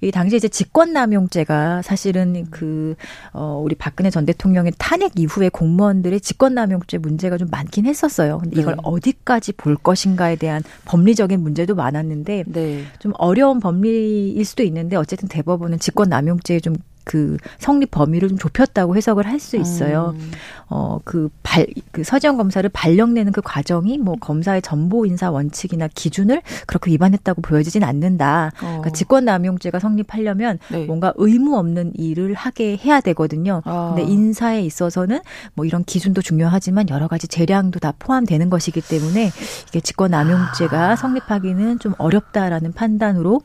이 당시에 이제 직권남용죄가 사실은 그, 어, 우리 박근혜 전 대통령의 탄핵 이후에 공무원들의 직권남용죄 문제가 좀 많긴 했었어요. 근데 이걸 네. 어디까지 볼 것인가에 대한 법리적인 문제도 많았는데 네. 좀 어려운 법리일 수도 있는데 어쨌든 대법원은 직권남용죄에 좀 그 성립 범위를 좀 좁혔다고 해석을 할 수 있어요. 음. 어, 그 발, 그 서지현 검사를 발령내는 그 과정이 뭐 검사의 전보 인사 원칙이나 기준을 그렇게 위반했다고 보여지진 않는다. 어. 그러니까 직권남용죄가 성립하려면 네. 뭔가 의무 없는 일을 하게 해야 되거든요. 아. 근데 인사에 있어서는 뭐 이런 기준도 중요하지만 여러 가지 재량도 다 포함되는 것이기 때문에 이게 직권남용죄가 아. 성립하기는 좀 어렵다라는 판단으로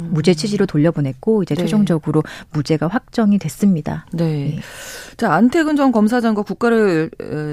음. 무죄 취지로 돌려보냈고 이제 네. 최종적으로 무죄가 확정이 됐습니다. 네. 네. 자 안태근 전 검사장과 국가를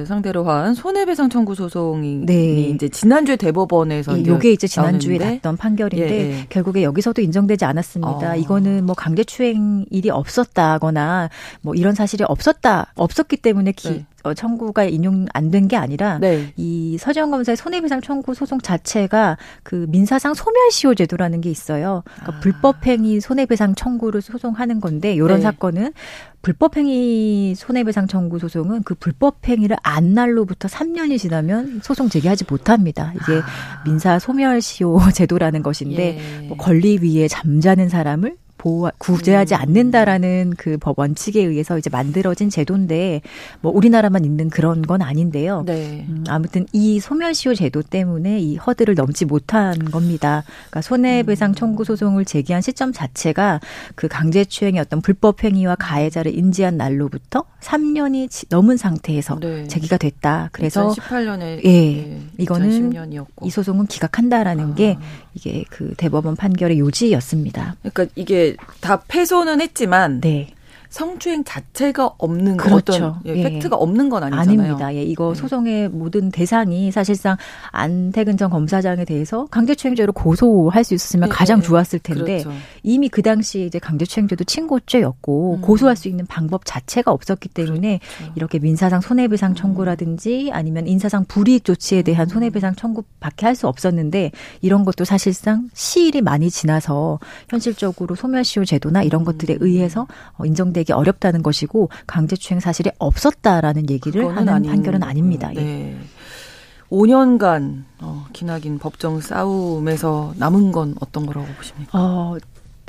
상대로 한 손해배상 청구 소송이 네. 이제 지난주에 대법원에서 이게 이제 지난주에. 났던 판결인데 예, 예. 결국에 여기서도 인정되지 않았습니다. 어. 이거는 뭐 강제추행 일이 없었다거나 뭐 이런 사실이 없었다 없었기 때문에 기, 네. 어, 청구가 인용 안 된 게 아니라 네. 이 서지현 검사의 손해배상 청구 소송 자체가 그 민사상 소멸시효 제도라는 게 있어요. 그러니까 아. 불법행위 손해배상 청구를 소송하는 건데 이런 네. 사건은 불법행위 손해배상 청구 소송은 그 불법행위를 안 날로부터 3년이 지나면 소송 제기하지 못합니다. 이게 아. 민사 소멸시효 제도라는 것인데 예. 뭐 권리 위에 잠자는 사람을 보호 구제하지 음. 않는다라는 그 법 원칙에 의해서 이제 만들어진 제도인데 뭐 우리나라만 있는 그런 건 아닌데요. 네. 음, 아무튼 이 소멸시효 제도 때문에 이 허들을 넘지 못한 겁니다. 그러니까 손해배상 음. 청구 소송을 제기한 시점 자체가 그 강제추행의 어떤 불법 행위와 가해자를 인지한 날로부터 3년이 넘은 상태에서 네. 제기가 됐다. 그래서 2018년에 예, 네, 이거는 2010년이었고. 이 소송은 기각한다라는 아. 게 이게 그 대법원 판결의 요지였습니다. 그러니까 이게 다 패소는 했지만 네. 성추행 자체가 없는 그렇죠. 어떤 예, 예. 팩트가 없는 건 아니잖아요. 아닙니다. 예, 이거 네. 소송의 모든 대상이 사실상 안태근 전 검사장에 대해서 강제추행죄로 고소할 수 있었으면 네, 가장 네. 좋았을 텐데 그렇죠. 이미 그 당시 이제 강제추행죄도 친고죄였고 음. 고소할 수 있는 방법 자체가 없었기 때문에 그렇죠. 이렇게 민사상 손해배상 음. 청구라든지 아니면 인사상 불이익 조치에 대한 음. 손해배상 청구밖에 할 수 없었는데 이런 것도 사실상 시일이 많이 지나서 현실적으로 소멸시효 제도나 이런 것들에 음. 의해서 어, 인정 되기 되기 어렵다는 것이고 강제추행 사실이 없었다라는 얘기를 하는 아닌, 판결은 아닙니다. 예. 네. 5년간 어, 기나긴 법정 싸움에서 남은 건 어떤 거라고 보십니까? 어,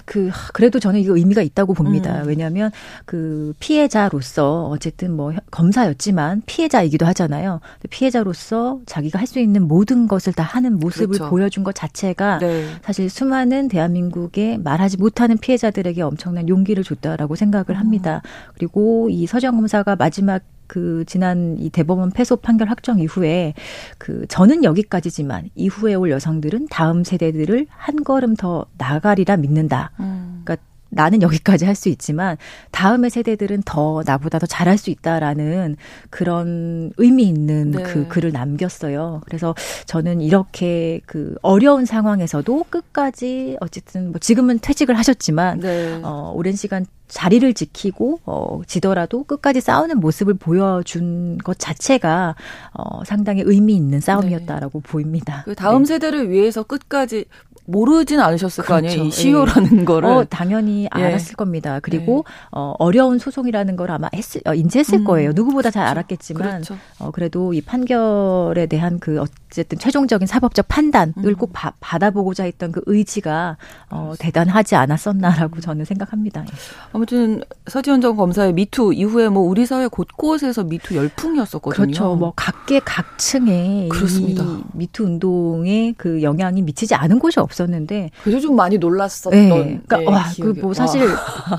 그 그래도 저는 이거 의미가 있다고 봅니다. 음. 왜냐하면 그 피해자로서 어쨌든 뭐 검사였지만 피해자이기도 하잖아요. 피해자로서 자기가 할 수 있는 모든 것을 다 하는 모습을 그렇죠. 보여준 것 자체가 네. 사실 수많은 대한민국의 말하지 못하는 피해자들에게 엄청난 용기를 줬다라고 생각을 합니다. 음. 그리고 이 서정 검사가 마지막 그 지난 이 대법원 패소 판결 확정 이후에 그 저는 여기까지지만 이후에 올 여성들은 다음 세대들을 한 걸음 더 나가리라 믿는다. 음. 그러니까 나는 여기까지 할 수 있지만 다음의 세대들은 더 나보다 더 잘할 수 있다라는 그런 의미 있는 네. 그 글을 남겼어요. 그래서 저는 이렇게 그 어려운 상황에서도 끝까지 어쨌든 뭐 지금은 퇴직을 하셨지만 네. 어 오랜 시간 자리를 지키고 어 지더라도 끝까지 싸우는 모습을 보여준 것 자체가 어 상당히 의미 있는 싸움이었다라고 네. 보입니다. 그 다음 네. 세대를 위해서 끝까지 모르진 않으셨을 그렇죠. 거 아니에요? 이 시효라는 예. 거를. 어, 당연히 예. 알았을 겁니다. 그리고 예. 어, 어려운 소송이라는 걸 아마 했을, 어, 인지했을 음, 거예요. 누구보다 잘 그렇죠. 알았겠지만 그렇죠. 어, 그래도 이 판결에 대한 그 어쨌든 최종적인 사법적 판단을 음. 꼭 바, 받아보고자 했던 그 의지가 어, 대단하지 않았었나라고 음. 저는 생각합니다. 예. 아무튼 서지현 전 검사의 미투 이후에 뭐 우리 사회 곳곳에서 미투 열풍이었었거든요. 그렇죠. 뭐 각계 각층에 그렇습니다. 이 미투 운동에 그 영향이 미치지 않은 곳이 없어요. 있었는데 그래서 좀 많이 놀랐었던 네. 그러니까 네, 와, 그 뭐 사실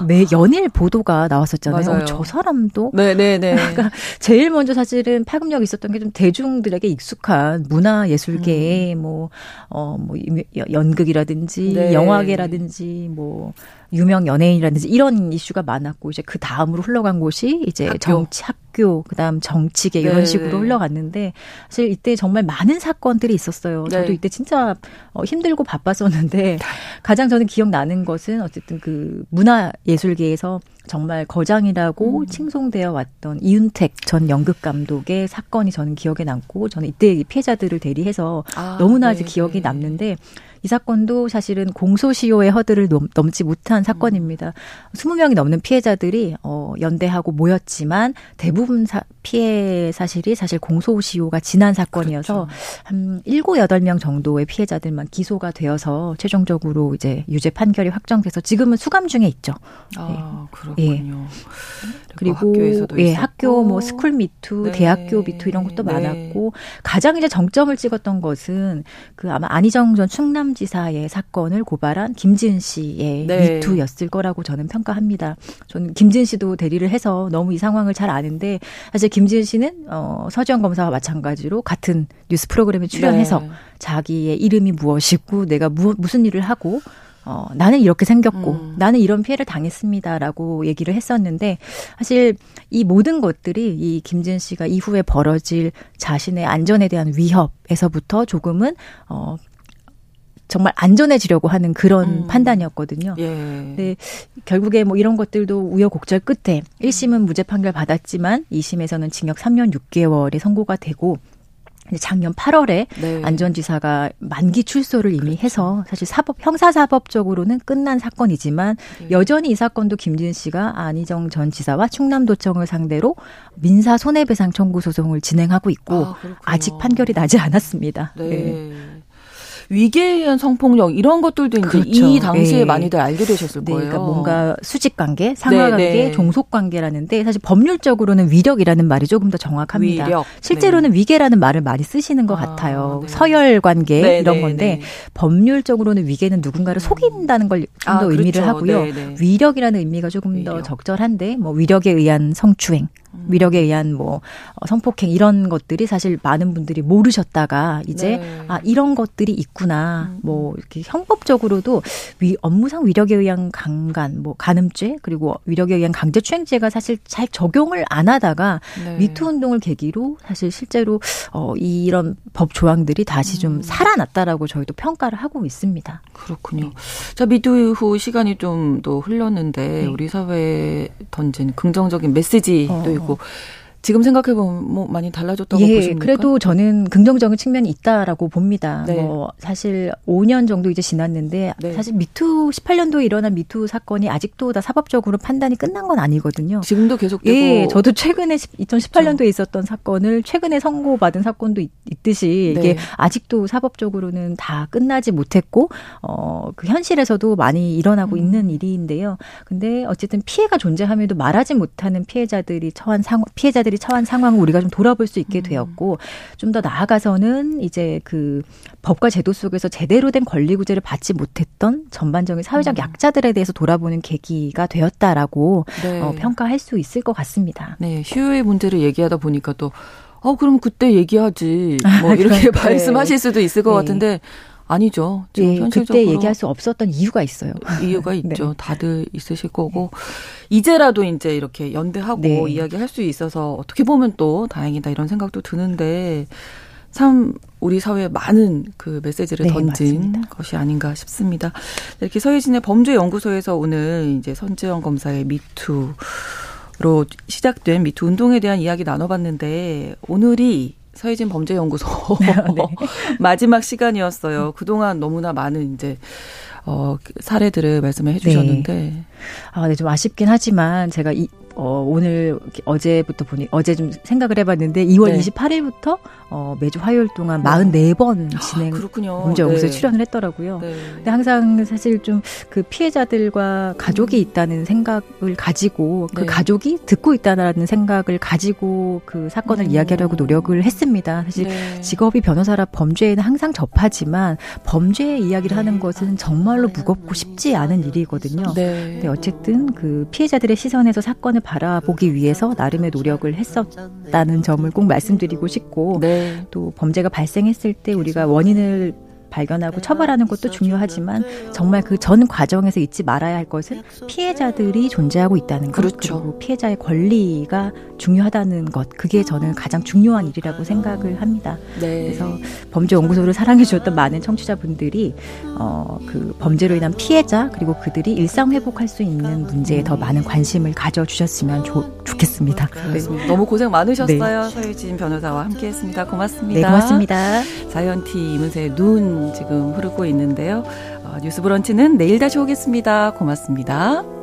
매 연일 보도가 나왔었잖아요. 어, 저 사람도 네네네. 네, 네. 그러니까 제일 먼저 사실은 파급력 있었던 게 좀 대중들에게 익숙한 문화 예술계의 음. 뭐 어, 뭐 연극이라든지 네. 영화계라든지 뭐 유명 연예인이라든지 이런 이슈가 많았고 이제 그 다음으로 흘러간 곳이 이제 학교. 정치 학교 그다음 정치계 이런 네. 식으로 흘러갔는데 사실 이때 정말 많은 사건들이 있었어요. 네. 저도 이때 진짜 어, 힘들고 바빴었는데 가장 저는 기억나는 것은 어쨌든 그 문화 예술계에서 정말 거장이라고 음. 칭송되어 왔던 이윤택 전 연극 감독의 사건이 저는 기억에 남고 저는 이때 피해자들을 대리해서 아, 너무나 네, 기억이 네. 남는데 이 사건도 사실은 공소시효의 허들을 넘, 지 못한 사건입니다. 20명이 넘는 피해자들이 어, 연대하고 모였지만 대부분 사, 피해 사실이 사실 공소시효가 지난 사건이어서 그렇죠. 한 7, 8명 정도의 피해자들만 기소가 되어서 최종적으로 이제 유죄 판결이 확정돼서 지금은 수감 중에 있죠. 아, 네. 그렇군요. 예. 그리고 예, 학교 뭐 스쿨 미투, 네. 대학교 미투 이런 것도 네. 많았고 가장 이제 정점을 찍었던 것은 그 아마 안희정 전 충남지사의 사건을 고발한 김지은 씨의 네. 미투였을 거라고 저는 평가합니다. 저는 김지은 씨도 대리를 해서 너무 이 상황을 잘 아는데 사실 김지은 씨는 어 서지영 검사와 마찬가지로 같은 뉴스 프로그램에 출연해서 네. 자기의 이름이 무엇이고 내가 무, 무슨 일을 하고 어, 나는 이렇게 생겼고, 음. 나는 이런 피해를 당했습니다라고 얘기를 했었는데, 사실 이 모든 것들이 이 김진 씨가 이후에 벌어질 자신의 안전에 대한 위협에서부터 조금은, 어, 정말 안전해지려고 하는 그런 음. 판단이었거든요. 예. 근데 결국에 뭐 이런 것들도 우여곡절 끝에 1심은 무죄 판결 받았지만 2심에서는 징역 3년 6개월이 선고가 되고 작년 8월에 네. 안전지사가 만기 출소를 이미 그렇죠. 해서 사실 사법 형사사법적으로는 끝난 사건이지만 네. 여전히 이 사건도 김진 씨가 안희정 전 지사와 충남도청을 상대로 민사 손해배상 청구 소송을 진행하고 있고 아, 직 판결이 나지 않았습니다. 네. 네. 위계에 의한 성폭력 이런 것들도 이제 그렇죠. 이 당시에 네. 많이들 알게 되셨을 네, 거예요. 그러니까 뭔가 수직 관계, 상하 관계, 네, 네. 종속 관계라는데 사실 법률적으로는 위력이라는 말이 조금 더 정확합니다. 위력. 실제로는 네. 위계라는 말을 많이 쓰시는 것 아, 같아요. 네. 서열 관계 이런 건데 법률적으로는 위계는 누군가를 속인다는 걸 좀더 아, 의미를 그렇죠. 하고요. 위력이라는 의미가 조금 위력. 더 적절한데 뭐 위력에 의한 성추행 음. 위력에 의한 뭐 어, 성폭행 이런 것들이 사실 많은 분들이 모르셨다가 이제 네. 아 이런 것들이 있구나 음. 뭐 이렇게 형법적으로도 위 업무상 위력에 의한 강간 뭐 간음죄 그리고 위력에 의한 강제추행죄가 사실 잘 적용을 안 하다가 네. 미투 운동을 계기로 사실 실제로 어 이런 법 조항들이 다시 좀 음. 살아났다라고 저희도 평가를 하고 있습니다. 그렇군요. 네. 자 미투 후 시간이 좀더 흘렀는데 네. 우리 사회에 던진 긍정적인 메시지도 어. 있고 지금 생각해 보면 뭐 많이 달라졌다고 예, 보십니까? 그래도 저는 긍정적인 측면이 있다라고 봅니다. 네. 뭐 사실 5년 정도 이제 지났는데 네. 사실 미투 18년도에 일어난 미투 사건이 아직도 다 사법적으로 판단이 끝난 건 아니거든요. 지금도 계속되고 예, 저도 최근에 2018년도에 그렇죠. 있었던 사건을 최근에 선고받은 사건도 있, 듯이 네. 이게 아직도 사법적으로는 다 끝나지 못했고 어그 현실에서도 많이 일어나고 음. 있는 일인데요. 근데 어쨌든 피해가 존재함에도 말하지 못하는 피해자들이 처한 상 피해자들 피해자들이 처한 상황을 우리가 좀 돌아볼 수 있게 음. 되었고 좀 더 나아가서는 이제 그 법과 제도 속에서 제대로 된 권리 구제를 받지 못했던 전반적인 사회적 음. 약자들에 대해서 돌아보는 계기가 되었다라고 네. 어, 평가할 수 있을 것 같습니다. 네, 휴의 문제를 얘기하다 보니까 또 어, 그럼 그때 얘기하지. 뭐 이렇게 말씀하실 수도 있을 것 네. 같은데 아니죠. 지금 예, 현실적으로 그때 얘기할 수 없었던 이유가 있어요. 이유가 네. 있죠. 네. 다들 있으실 거고 이제라도 이제 이렇게 연대하고 네. 이야기할 수 있어서 어떻게 보면 또 다행이다 이런 생각도 드는데 참 우리 사회에 많은 그 메시지를 네, 던진 맞습니다. 것이 아닌가 싶습니다. 이렇게 서예진의 범죄연구소에서 오늘 이제 선재영 검사의 미투 로 시작된 미투 운동에 대한 이야기 나눠봤는데 오늘이 서해진 범죄연구소 네. 마지막 시간이었어요. 그동안 너무나 많은 이제 어 사례들을 말씀을 해주셨는데 네. 아, 네, 좀 아쉽긴 하지만 제가 이 어, 오늘 어제부터 보니 어제 좀 생각을 해봤는데 2월 네. 28일부터 어, 매주 화요일 동안 네. 44번 아, 진행 아, 문제 연구소에 네. 출연을 했더라고요. 네. 근데 항상 사실 좀 그 피해자들과 가족이 음. 있다는 생각을 가지고 그 네. 가족이 듣고 있다는 생각을 가지고 그 사건을 음. 이야기하려고 노력을 했습니다. 사실 네. 직업이 변호사라 범죄에는 항상 접하지만 범죄의 이야기를 하는 것은 정말로 무겁고 쉽지 않은 일이거든요. 네. 어쨌든 그 피해자들의 시선에서 사건을 바라보기 위해서 나름의 노력을 했었다는 점을 꼭 말씀드리고 싶고 네. 또 범죄가 발생했을 때 우리가 원인을 발견하고 처벌하는 것도 중요하지만 정말 그 전 과정에서 잊지 말아야 할 것은 피해자들이 존재하고 있다는 것 그렇죠. 그리고 피해자의 권리가 중요하다는 것 그게 저는 가장 중요한 일이라고 생각을 합니다. 네. 그래서 범죄 연구소를 사랑해 주셨던 많은 청취자분들이 어, 그 범죄로 인한 피해자 그리고 그들이 일상 회복할 수 있는 문제에 더 많은 관심을 가져 주셨으면 좋겠습니다. 네. 너무 고생 많으셨어요. 네. 서유진 변호사와 함께했습니다. 고맙습니다. 네, 고맙습니다. 자이언티 이문세의 눈 지금 흐르고 있는데요. 어, 뉴스 브런치는 내일 다시 오겠습니다. 고맙습니다.